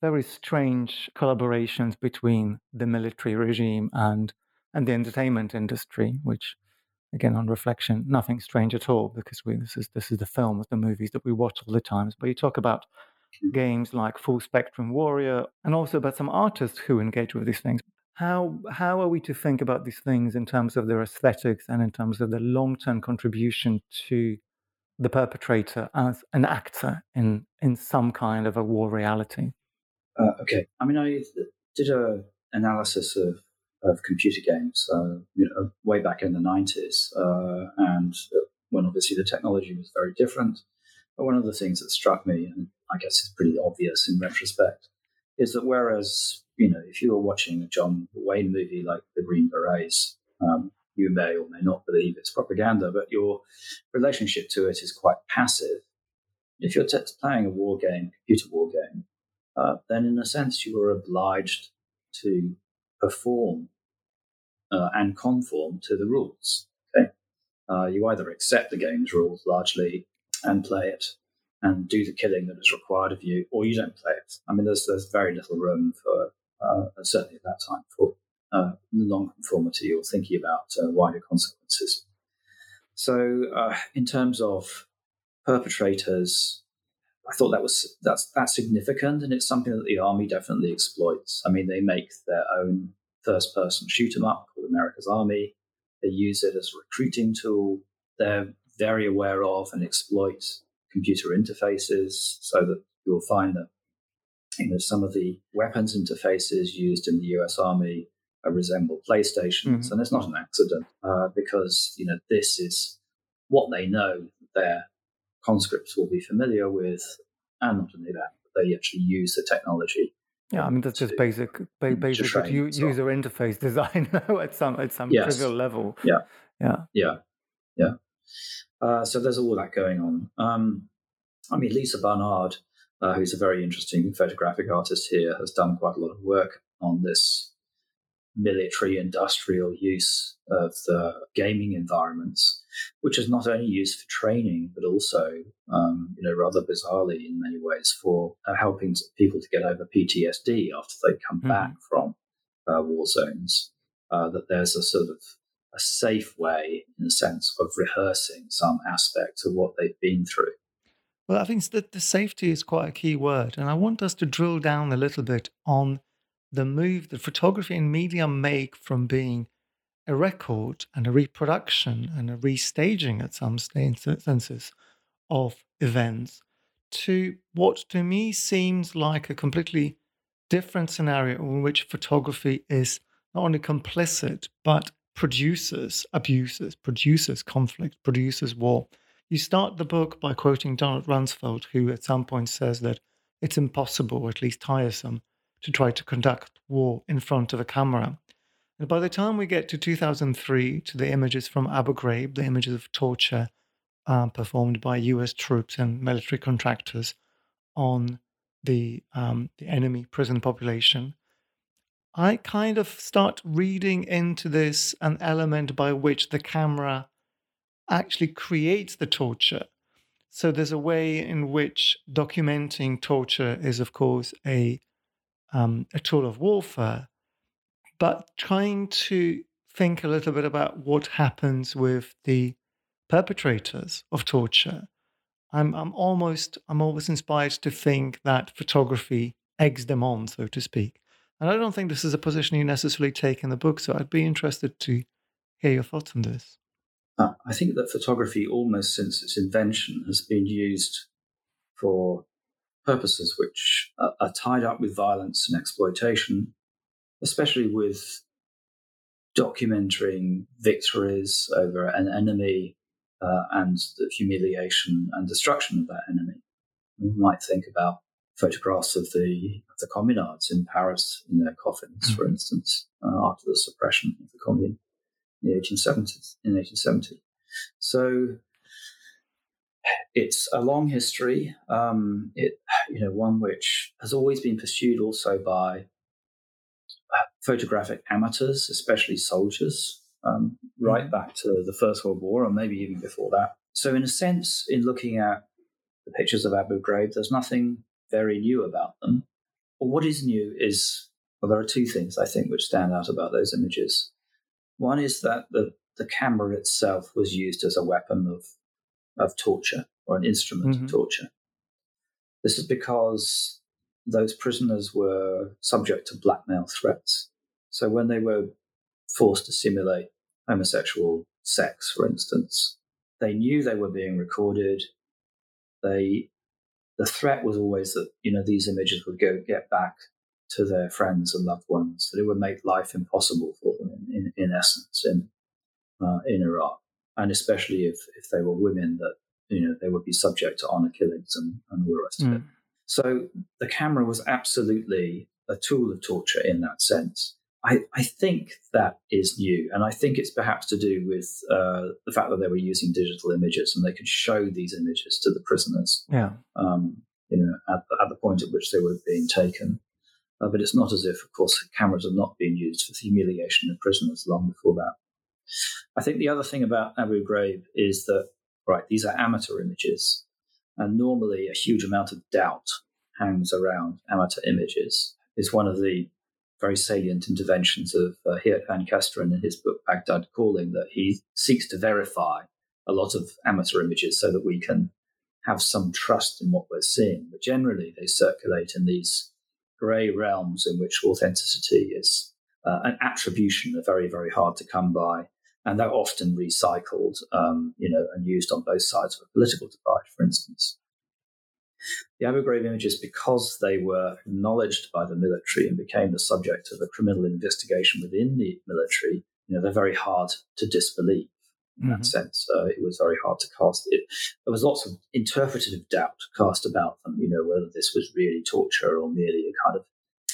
very strange collaborations between the military regime and and the entertainment industry, which again on reflection, nothing strange at all because we, this is this is the films, the movies that we watch all the times. But you talk about games like Full Spectrum Warrior, and also about some artists who engage with these things. How how are we to think about these things in terms of their aesthetics and in terms of the long term contribution to the perpetrator as an actor in in some kind of a war reality? Uh, okay, I mean, I did a analysis of of computer games, uh, you know, way back in the nineties, uh, and when obviously the technology was very different. But one of the things that struck me, and I guess it's pretty obvious in retrospect, is that whereas, you know, if you were watching a John Wayne movie like The Green Berets, um, you may or may not believe it's propaganda, but your relationship to it is quite passive. If you're t- playing a war game, computer war game, uh, then in a sense you are obliged to perform uh, and conform to the rules. Okay, uh, you either accept the game's rules largely and play it and do the killing that is required of you, or you don't play it. I mean, there's there's very little room for uh, certainly at that time for uh, non-conformity or thinking about uh, wider consequences. So, uh, in terms of perpetrators, I thought that was that's that's significant, and it's something that the army definitely exploits. I mean, they make their own first-person shoot 'em up called America's Army. They use it as a recruiting tool. They're very aware of and exploit computer interfaces so that you'll find that you know some of the weapons interfaces used in the US Army resemble PlayStations, mm-hmm. and it's not an accident uh, because you know this is what they know their conscripts will be familiar with, and not only that, but they actually use the technology Yeah, I mean that's just basic, ba- basic train, so- user interface design at some at some Yes. trivial level. Yeah. yeah. Yeah, yeah. Uh, so there's all that going on. Um, I mean, Lisa Barnard, uh, who's a very interesting photographic artist here, has done quite a lot of work on this military industrial use of the gaming environments, which is not only used for training, but also, um, you know, rather bizarrely in many ways for uh, helping people to get over PTSD after they come Mhm. back from uh, war zones. Uh, that there's a sort of a safe way, in a sense, of rehearsing some aspect of what they've been through. Well, I think that the safety is quite a key word, and I want us to drill down a little bit on the move that photography and media make from being a record and a reproduction and a restaging at some sta- senses of events to what to me seems like a completely different scenario in which photography is not only complicit but produces abuses, produces conflict, produces war. You start the book by quoting Donald Rumsfeld, who at some point says that it's impossible, or at least tiresome, to try to conduct war in front of a camera. And by the time we get to 2003, to the images from Abu Ghraib, the images of torture um, performed by US troops and military contractors on the, um, the enemy prison population, I kind of start reading into this an element by which the camera actually creates the torture. So there's a way in which documenting torture is, of course, a um, a tool of warfare, but trying to think a little bit about what happens with the perpetrators of torture. I'm I'm almost I'm always inspired to think that photography eggs them on, so to speak. And I don't think this is a position you necessarily take in the book, so I'd be interested to hear your thoughts on this. Uh, I think that photography, almost since its invention, has been used for purposes which are, are tied up with violence and exploitation, especially with documenting victories over an enemy uh, and the humiliation and destruction of that enemy. We might think about photographs of the of the communards in Paris in their coffins, for instance, uh, after the suppression of the commune in the 1870s. In 1870, so it's a long history. Um, it you know one which has always been pursued also by photographic amateurs, especially soldiers, um, right back to the First World War, or maybe even before that. So, in a sense, in looking at the pictures of Abu Ghraib, there's nothing very new about them. But what is new is, well, there are two things I think which stand out about those images. One is that the, the camera itself was used as a weapon of, of torture or an instrument Mhm. of torture. This is because those prisoners were subject to blackmail threats. So when they were forced to simulate homosexual sex, for instance, they knew they were being recorded. They, the threat was always that you know these images would go get back to their friends and loved ones. That it would make life impossible for them, in, in, in essence, in uh, in Iraq, and especially if if they were women, that you know they would be subject to honor killings and, and all the rest of it. Mm. So the camera was absolutely a tool of torture in that sense. I, I think that is new, and I think it's perhaps to do with uh, the fact that they were using digital images and they could show these images to the prisoners, Yeah. um, you know, at the, at the point at which they were being taken. Uh, but it's not as if, of course, cameras are not being used for the humiliation of prisoners long before that. I think the other thing about Abu Ghraib is that, right, these are amateur images, and normally a huge amount of doubt hangs around amateur images. It's one of the very salient interventions of uh, Geert van Kesteren in his book Baghdad Calling that he seeks to verify a lot of amateur images so that we can have some trust in what we're seeing. But generally, they circulate in these grey realms in which authenticity is uh, an attribution are very, very hard to come by. And they're often recycled, um, you know, and used on both sides of a political divide, for instance. The Abu Ghraib images, because they were acknowledged by the military and became the subject of a criminal investigation within the military, you know, they're very hard to disbelieve in that Mhm. sense. Uh, it was very hard to cast it. There was lots of interpretative doubt cast about them, you know, whether this was really torture or merely a kind of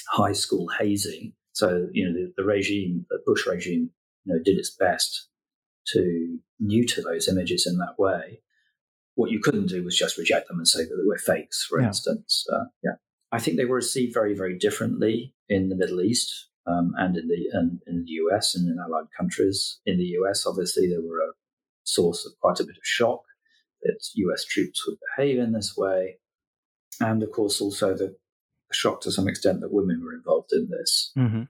high school hazing. So, you know, the, the regime, the Bush regime, you know, did its best to neuter those images in that way. What you couldn't do was just reject them and say that they were fakes, for yeah. instance. Uh, yeah. I think they were received very, very differently in the Middle East um, and in the and in the US and in allied countries. In the US, obviously, they were a source of quite a bit of shock that US troops would behave in this way, and of course, also the shock to some extent that women were involved in this. Mm-hmm.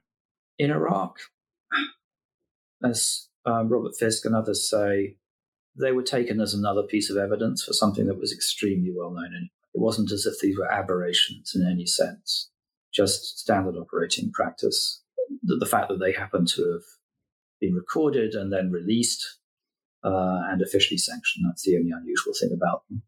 In Iraq, as um, Robert Fisk and others say, they were taken as another piece of evidence for something that was extremely well known. And it wasn't as if these were aberrations in any sense, just standard operating practice. The, the fact that they happened to have been recorded and then released uh, and officially sanctioned, that's the only unusual thing about them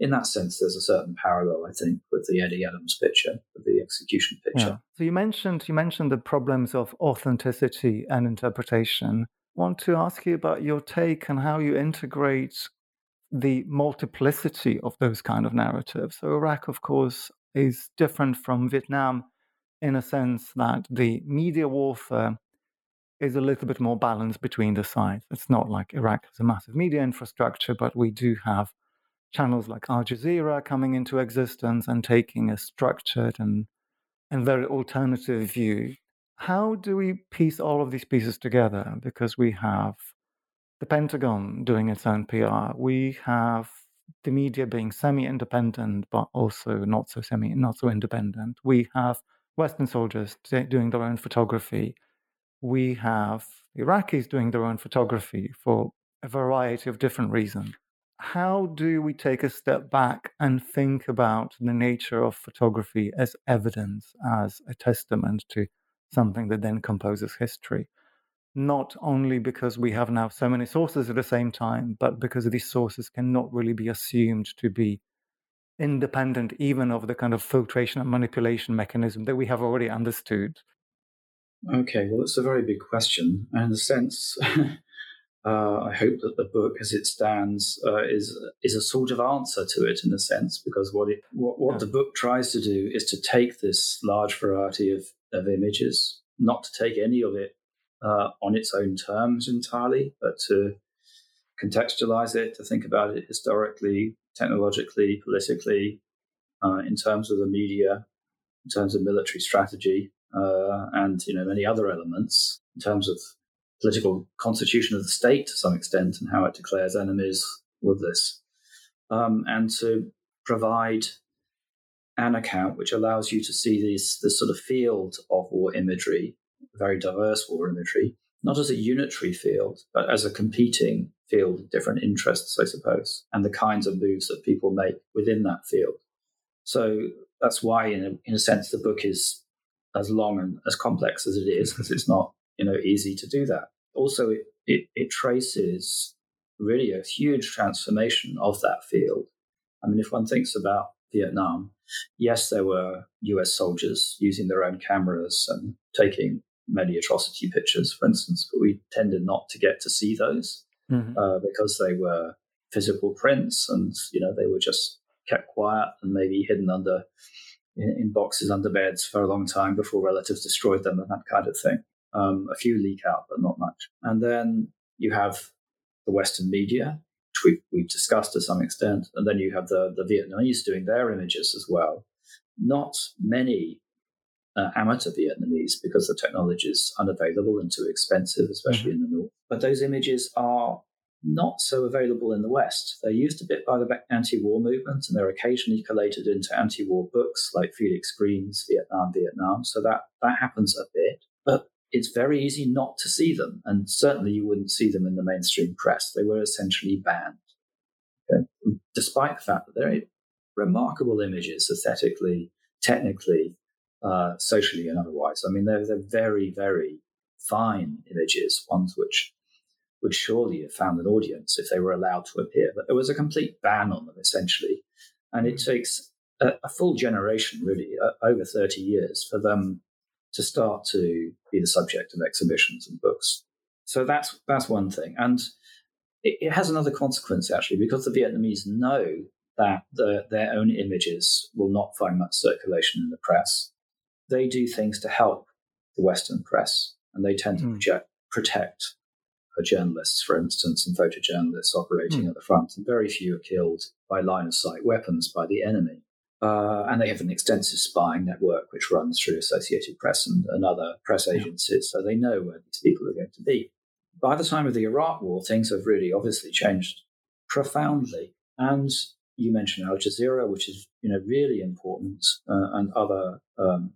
in that sense, there's a certain parallel, I think, with the Eddie Adams picture, the execution picture. Yeah. So you mentioned you mentioned the problems of authenticity and interpretation. Want to ask you about your take and how you integrate the multiplicity of those kind of narratives. So Iraq, of course, is different from Vietnam in a sense that the media warfare is a little bit more balanced between the sides. It's not like Iraq has a massive media infrastructure, but we do have channels like Al Jazeera coming into existence and taking a structured and, and very alternative view. How do we piece all of these pieces together? Because we have the Pentagon doing its own PR, we have the media being semi-independent, but also not so semi, not so independent. We have Western soldiers doing their own photography. We have Iraqis doing their own photography for a variety of different reasons how do we take a step back and think about the nature of photography as evidence, as a testament to something that then composes history? Not only because we have now so many sources at the same time, but because these sources cannot really be assumed to be independent even of the kind of filtration and manipulation mechanism that we have already understood. Okay, well, it's a very big question. And in a sense, Uh, I hope that the book, as it stands, uh, is is a sort of answer to it in a sense, because what it what, what the book tries to do is to take this large variety of, of images, not to take any of it uh, on its own terms entirely, but to contextualize it, to think about it historically, technologically, politically, uh, in terms of the media, in terms of military strategy, uh, and you know many other elements in terms of political constitution of the state to some extent and how it declares enemies with this, um, and to provide an account which allows you to see this, this sort of field of war imagery, very diverse war imagery, not as a unitary field, but as a competing field of different interests, I suppose, and the kinds of moves that people make within that field. So that's why, in a, in a sense, the book is as long and as complex as it is, because it's not you know easy to do that. Also, it, it, it traces really a huge transformation of that field. I mean, if one thinks about Vietnam, yes, there were US soldiers using their own cameras and taking many atrocity pictures, for instance, but we tended not to get to see those mm-hmm. uh, because they were physical prints and, you know, they were just kept quiet and maybe hidden under in, in boxes under beds for a long time before relatives destroyed them and that kind of thing. Um, a few leak out, but not much. And then you have the Western media, which we've, we've discussed to some extent. And then you have the, the Vietnamese doing their images as well. Not many uh, amateur Vietnamese because the technology is unavailable and too expensive, especially mm-hmm. in the north. But those images are not so available in the West. They're used a bit by the anti-war movement, and they're occasionally collated into anti-war books like Felix Greene's Vietnam, Vietnam. So that that happens a bit. But it's very easy not to see them. And certainly you wouldn't see them in the mainstream press. They were essentially banned. Okay? Despite the fact that they're remarkable images aesthetically, technically, uh, socially, and otherwise. I mean, they're, they're very, very fine images, ones which would surely have found an audience if they were allowed to appear. But there was a complete ban on them, essentially. And it hmm. takes a, a full generation, really, uh, over 30 years, for them to start to be the subject of exhibitions and books. So that's that's one thing, and it, it has another consequence actually because the Vietnamese know that the, their own images will not find much circulation in the press. they do things to help the Western press, and they tend to mm. project, protect journalists, for instance, and photojournalists operating mm. at the front. And very few are killed by line of sight weapons by the enemy. Uh, and they have an extensive spying network which runs through Associated Press and, and other press agencies, so they know where these people are going to be. By the time of the Iraq War, things have really obviously changed profoundly. And you mentioned Al Jazeera, which is you know really important, uh, and other um,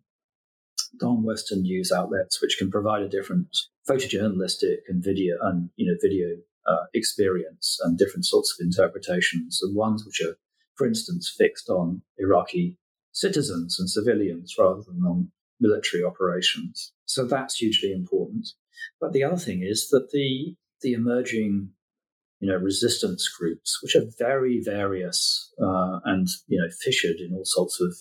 non-Western news outlets which can provide a different photojournalistic and video and you know video uh, experience and different sorts of interpretations, and ones which are for instance, fixed on Iraqi citizens and civilians rather than on military operations. So that's hugely important. But the other thing is that the the emerging, you know, resistance groups, which are very various uh, and you know fissured in all sorts of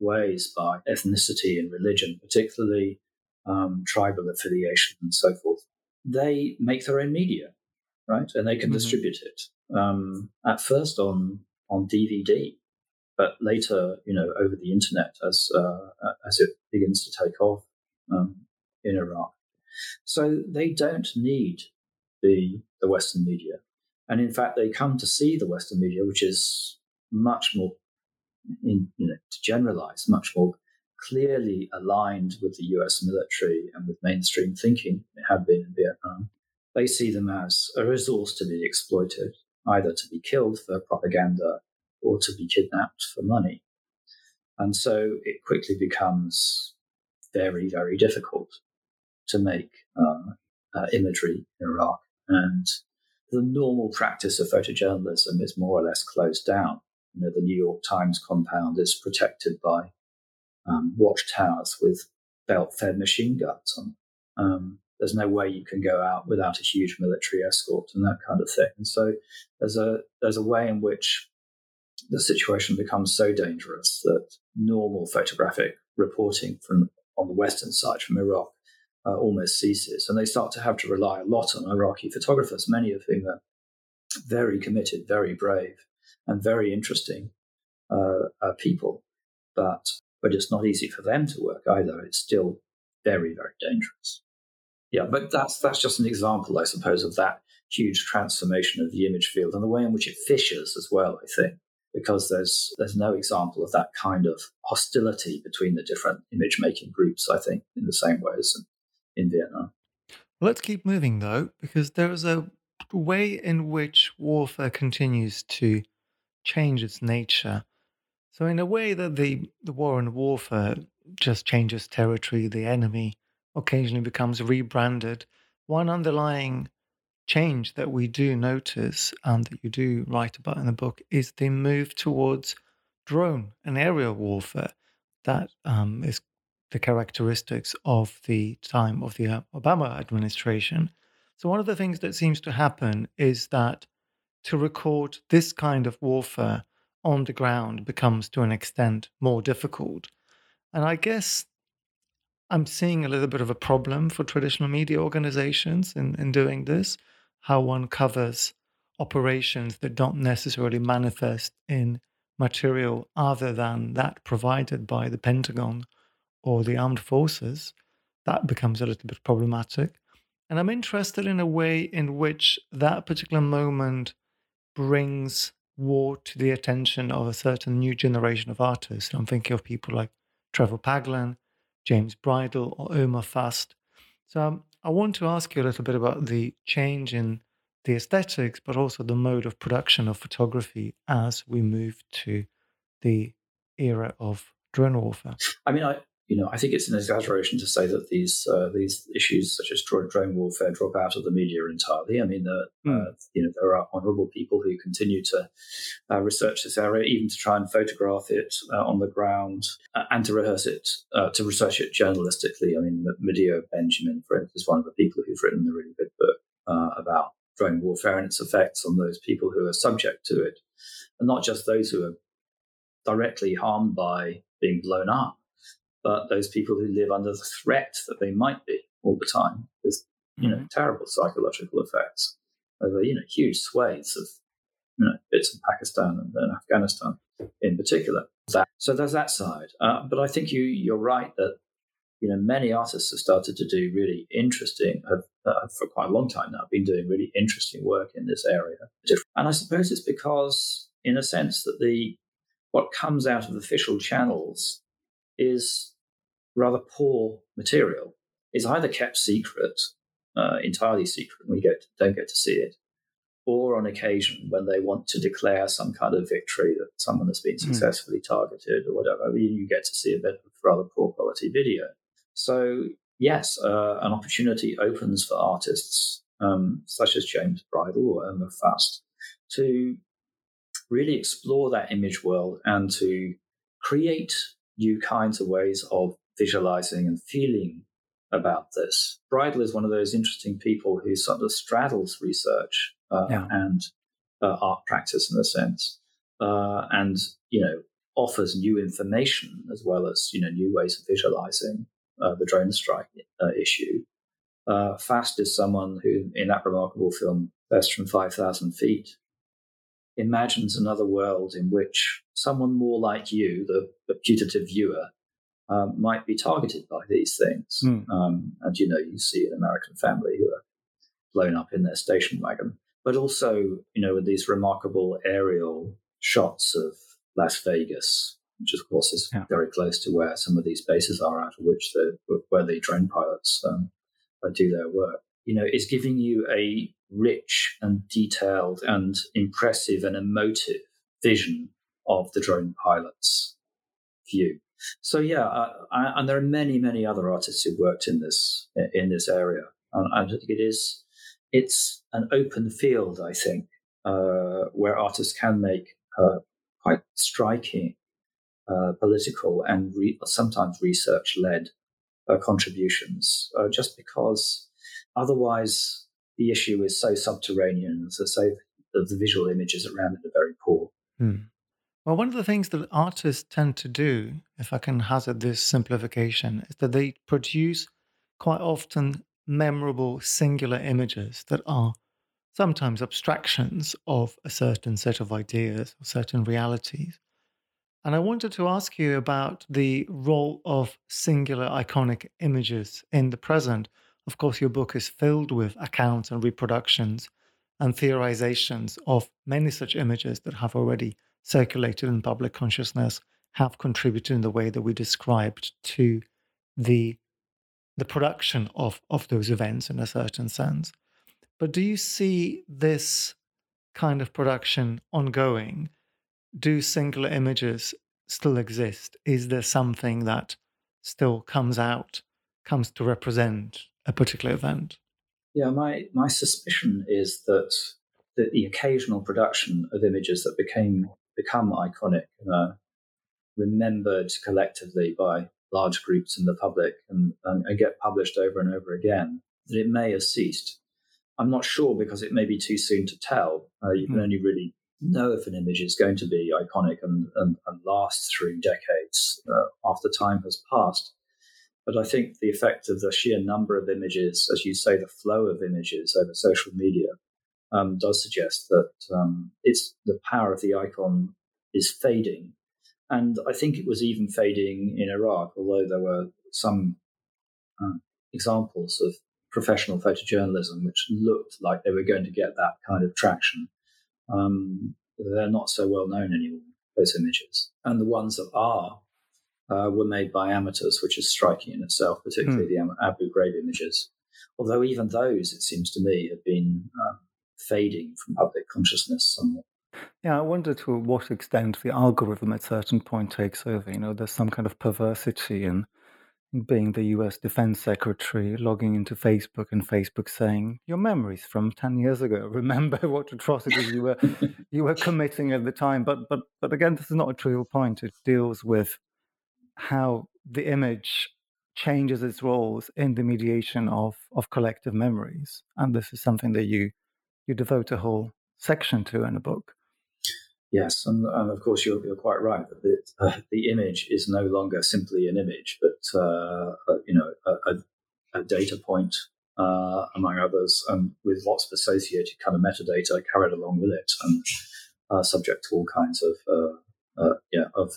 ways by ethnicity and religion, particularly um, tribal affiliation and so forth, they make their own media, right? And they can mm-hmm. distribute it. Um, at first on on DVD, but later, you know, over the internet as uh, as it begins to take off um, in Iraq. So they don't need the the Western media, and in fact, they come to see the Western media, which is much more, in, you know, to generalize, much more clearly aligned with the U.S. military and with mainstream thinking. It had been in Vietnam. They see them as a resource to be exploited either to be killed for propaganda or to be kidnapped for money. And so it quickly becomes very, very difficult to make uh, uh, imagery in Iraq. And the normal practice of photojournalism is more or less closed down. You know, the New York Times compound is protected by um, watchtowers with belt-fed machine guns on. Um, there's no way you can go out without a huge military escort and that kind of thing. And so there's a there's a way in which the situation becomes so dangerous that normal photographic reporting from on the western side from Iraq uh, almost ceases, and they start to have to rely a lot on Iraqi photographers, many of whom are very committed, very brave, and very interesting uh, uh, people. But but it's not easy for them to work either. It's still very very dangerous. Yeah, but that's that's just an example, I suppose, of that huge transformation of the image field and the way in which it fissures as well. I think because there's there's no example of that kind of hostility between the different image making groups. I think in the same way as in Vietnam. Let's keep moving though, because there is a way in which warfare continues to change its nature. So, in a way that the, the war and warfare just changes territory, the enemy occasionally becomes rebranded, one underlying change that we do notice and that you do write about in the book is the move towards drone and aerial warfare that um, is the characteristics of the time of the Obama administration. So, one of the things that seems to happen is that to record this kind of warfare on the ground becomes to an extent more difficult. And I guess I'm seeing a little bit of a problem for traditional media organizations in, in doing this how one covers operations that don't necessarily manifest in material other than that provided by the Pentagon or the armed forces, that becomes a little bit problematic. And I'm interested in a way in which that particular moment brings war to the attention of a certain new generation of artists. I'm thinking of people like Trevor Paglen, James Bridle, or Omer Fast. So um, I want to ask you a little bit about the change in the aesthetics, but also the mode of production of photography as we move to the era of drone warfare. I mean, I you know I think it's an exaggeration to say that these uh, these issues such as drone warfare drop out of the media entirely. I mean, uh, mm. uh, you know there are honourable people who continue to uh, research this area, even to try and photograph it uh, on the ground uh, and to rehearse it, to research it journalistically. I mean, Medea Benjamin, for instance, is one of the people who've written a really good book about drone warfare and its effects on those people who are subject to it, and not just those who are directly harmed by being blown up, but those people who live under the threat that they might be all the time. There's you know mm-hmm. terrible psychological effects over you know huge swathes of you know bits of Pakistan and, and Afghanistan in particular. So there's that side, uh, but I think you you're right that you know, many artists have started to do really interesting, have, uh, for quite a long time now, been doing really interesting work in this area. And I suppose it's because, in a sense, that the what comes out of official channels is rather poor material. It's either kept secret, uh, entirely secret, and we get don't get to see it, or on occasion when they want to declare some kind of victory that someone has been hmm. successfully mm. targeted or whatever, you get to see a bit of rather poor quality video. So, yes, uh, an opportunity opens for artists um, such as James Bridle or Omer Fast to really explore that image world and to create new kinds of ways of visualizing and feeling about this. Bridle is one of those interesting people who sort of straddles research uh, yeah. and uh, art practice in a sense, uh, and you know offers new information as well as you know new ways of visualizing uh, the drone strike uh, issue. Uh, Fast is someone who, in that remarkable film, Best from 5,000 Feet, imagines another world in which someone more like you, the, the putative viewer, um, might be targeted by these things. Mm. Um, and, you know, you see an American family who are blown up in their station wagon, but also, you know, with these remarkable aerial shots of Las Vegas, which of course is yeah. very close to where some of these bases are out of which the where the drone pilots um, do their work. You know, it's giving you a rich and detailed and impressive and emotive vision of the drone pilot's view. So yeah, uh, I, and there are many, many other artists who worked in this in this area, and I think it is it's an open field. I think uh, where artists can make uh, quite striking uh, political and re- sometimes research led uh, contributions, uh, just because otherwise the issue is so subterranean. As I the, the visual images around it are very poor. Hmm. Well, one of the things that artists tend to do, if I can hazard this simplification, is that they produce quite often memorable singular images that are sometimes abstractions of a certain set of ideas or certain realities. And I wanted to ask you about the role of singular iconic images in the present. Of course, your book is filled with accounts and reproductions and theorizations of many such images that have already circulated in public consciousness, have contributed in the way that we described to the the production of, of those events in a certain sense. But do you see this kind of production ongoing do singular images still exist? Is there something that still comes out, comes to represent a particular event? Yeah, my, my suspicion is that the, the occasional production of images that became become iconic and are remembered collectively by large groups in the public and, and, and get published over and over again, that it may have ceased. I'm not sure because it may be too soon to tell. Uh, you can mm. only really know if an image is going to be iconic and, and, and last through decades uh, after time has passed. But I think the effect of the sheer number of images, as you say, the flow of images over social media, um, does suggest that um, it's the power of the icon is fading. And I think it was even fading in Iraq, although there were some uh, examples of professional photojournalism which looked like they were going to get that kind of traction um, they're not so well known anymore, those images. And the ones that are uh, were made by amateurs, which is striking in itself, particularly mm. the Abu Ghraib images. Although even those, it seems to me, have been um, fading from public consciousness somewhat. Yeah, I wonder to what extent the algorithm at certain point takes over. You know, there's some kind of perversity in being the US Defense Secretary, logging into Facebook and Facebook saying, Your memories from 10 years ago. Remember what atrocities you were you were committing at the time. But but but again, this is not a trivial point. It deals with how the image changes its roles in the mediation of, of collective memories. And this is something that you you devote a whole section to in a book. Yes, and, and of course you're, you're quite right that the, uh, the image is no longer simply an image, but uh, uh, you know a, a, a data point uh, among others, and with lots of associated kind of metadata carried along with it, and uh, subject to all kinds of uh, yeah of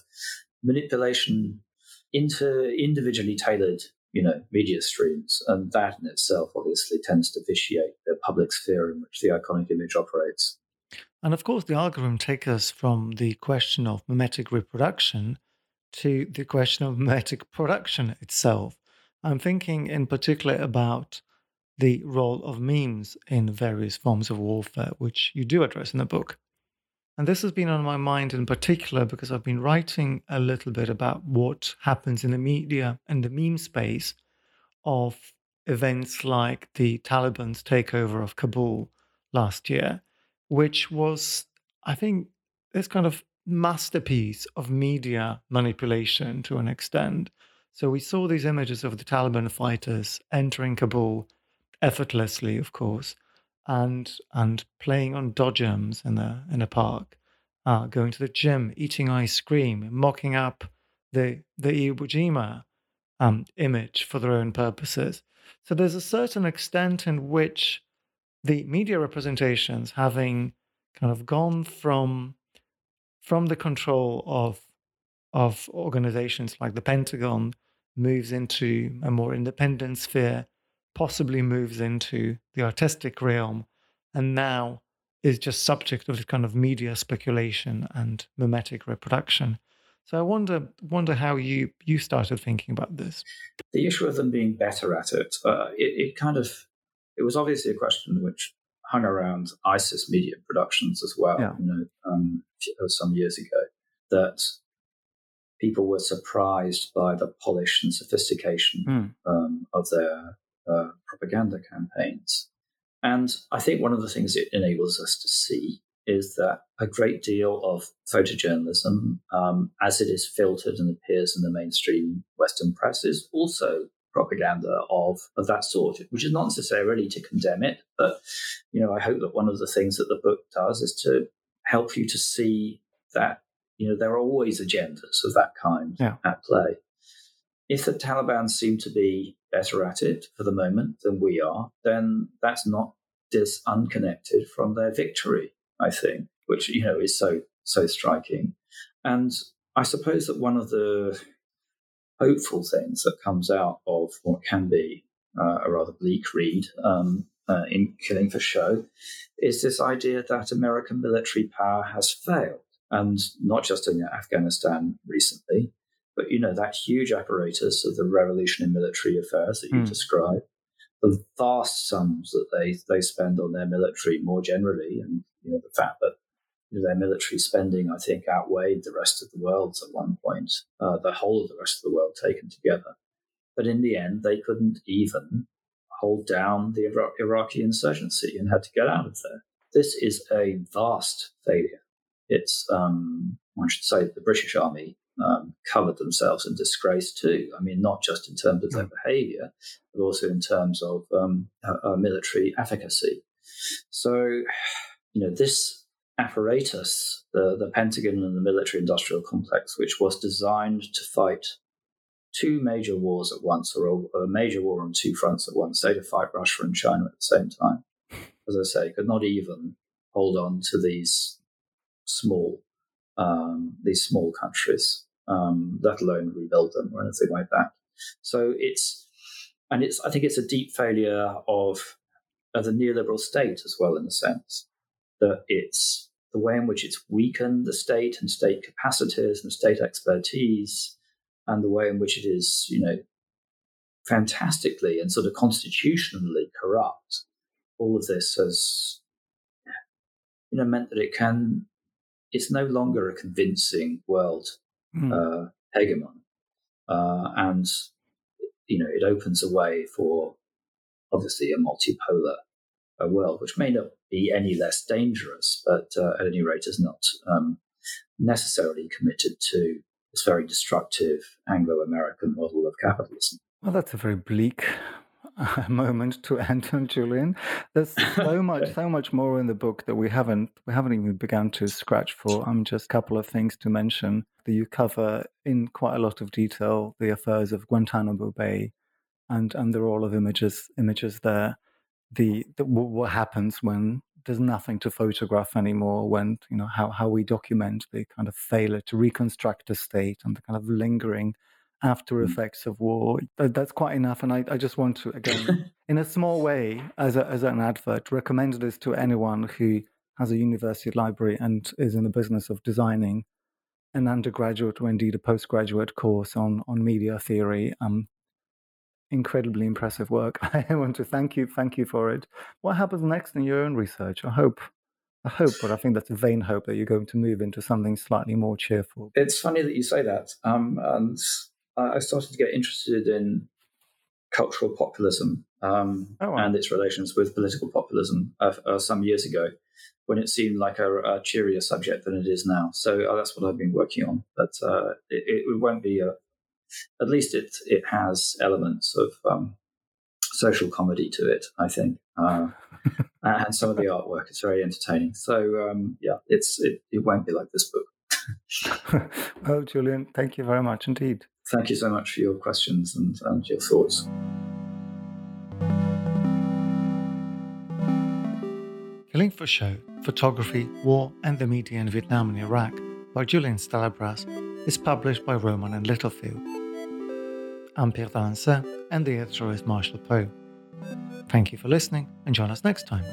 manipulation into individually tailored you know, media streams. And that in itself obviously tends to vitiate the public sphere in which the iconic image operates. And of course, the algorithm takes us from the question of mimetic reproduction to the question of mimetic production itself. I'm thinking in particular about the role of memes in various forms of warfare, which you do address in the book. And this has been on my mind in particular because I've been writing a little bit about what happens in the media and the meme space of events like the Taliban's takeover of Kabul last year, which was, I think, this kind of masterpiece of media manipulation to an extent. So we saw these images of the Taliban fighters entering Kabul effortlessly, of course, and and playing on dodgems in the in a park, uh, going to the gym, eating ice cream, mocking up the the Iwo Jima um, image for their own purposes. So there's a certain extent in which the media representations, having kind of gone from from the control of of organizations like the Pentagon, moves into a more independent sphere possibly moves into the artistic realm and now is just subject of this kind of media speculation and mimetic reproduction. So I wonder wonder how you you started thinking about this. The issue of them being better at it, uh, it, it kind of it was obviously a question which hung around ISIS media productions as well. Yeah. You know, um, some years ago, that people were surprised by the polish and sophistication mm. um, of their uh, propaganda campaigns. And I think one of the things it enables us to see is that a great deal of photojournalism, um, as it is filtered and appears in the mainstream Western press, is also propaganda of, of that sort, which is not necessarily to condemn it, but you know, I hope that one of the things that the book does is to help you to see that you know there are always agendas of that kind yeah. at play. If the Taliban seem to be better at it for the moment than we are, then that's not dis unconnected from their victory, I think, which, you know, is so, so striking. And I suppose that one of the hopeful things that comes out of what can be uh, a rather bleak read um, uh, in Killing for Show is this idea that American military power has failed. And not just in Afghanistan recently, but you know that huge apparatus of the revolution in military affairs that you mm. describe, the vast sums that they they spend on their military more generally, and you know the fact that their military spending, I think, outweighed the rest of the world at one point, uh, the whole of the rest of the world taken together. But in the end, they couldn't even hold down the Iraqi insurgency and had to get out of there. This is a vast failure. It's, um, I should say, the British Army um, covered themselves in disgrace too. I mean, not just in terms of their hmm. behavior, but also in terms of um, uh, military efficacy. So, you know, this apparatus, the, the Pentagon and the military industrial complex, which was designed to fight two major wars at once, or a, a major war on two fronts at once, say to fight Russia and China at the same time, as I say, could not even hold on to these small um, these small countries, um, let alone rebuild them or anything like that. So it's, and it's, I think it's a deep failure of, of the neoliberal state as well, in a sense, that it's the way in which it's weakened the state and state capacities and state expertise, and the way in which it is, you know, fantastically and sort of constitutionally corrupt. All of this has, you know, meant that it can it's no longer a convincing world mm. uh, hegemon, uh, and you know it opens a way for obviously a multipolar uh, world, which may not be any less dangerous, but uh, at any rate is not um, necessarily committed to this very destructive Anglo-American model of capitalism. Well, that's a very bleak moment to end on, Julian. There's so much, so much more in the book that we haven't we haven't even begun to scratch for. I'm um, just a couple of things to mention that you cover in quite a lot of detail the affairs of Guantanamo Bay, and and the role of images images there. The, the what happens when there's nothing to photograph anymore when you know how, how we document the kind of failure to reconstruct the state and the kind of lingering after mm. effects of war. That's quite enough. And I, I just want to, again, in a small way, as, a, as an advert, recommend this to anyone who has a university library and is in the business of designing an undergraduate or indeed a postgraduate course on, on media theory. Um, incredibly impressive work. I want to thank you, thank you for it. What happens next in your own research? I hope I hope, but I think that's a vain hope that you're going to move into something slightly more cheerful. It's funny that you say that. Um, and I started to get interested in cultural populism um, oh, wow. and its relations with political populism uh, uh, some years ago when it seemed like a, a, cheerier subject than it is now. So uh, that's what I've been working on. But uh, it, it, won't be a, at least it, it has elements of um, social comedy to it, I think. Uh, and some of the artwork is very entertaining. So um, yeah, it's it, it won't be like this book. well, Julian, thank you very much indeed. Thank you so much for your questions and, and your thoughts. Killing for Show, Photography, War and the Media in Vietnam and Iraq by Julian Stallabrass is published by Rowman and Littlefield. I'm Pierre d'Alancaisez and the editor is Marshall Poe. Thank you for listening and join us next time.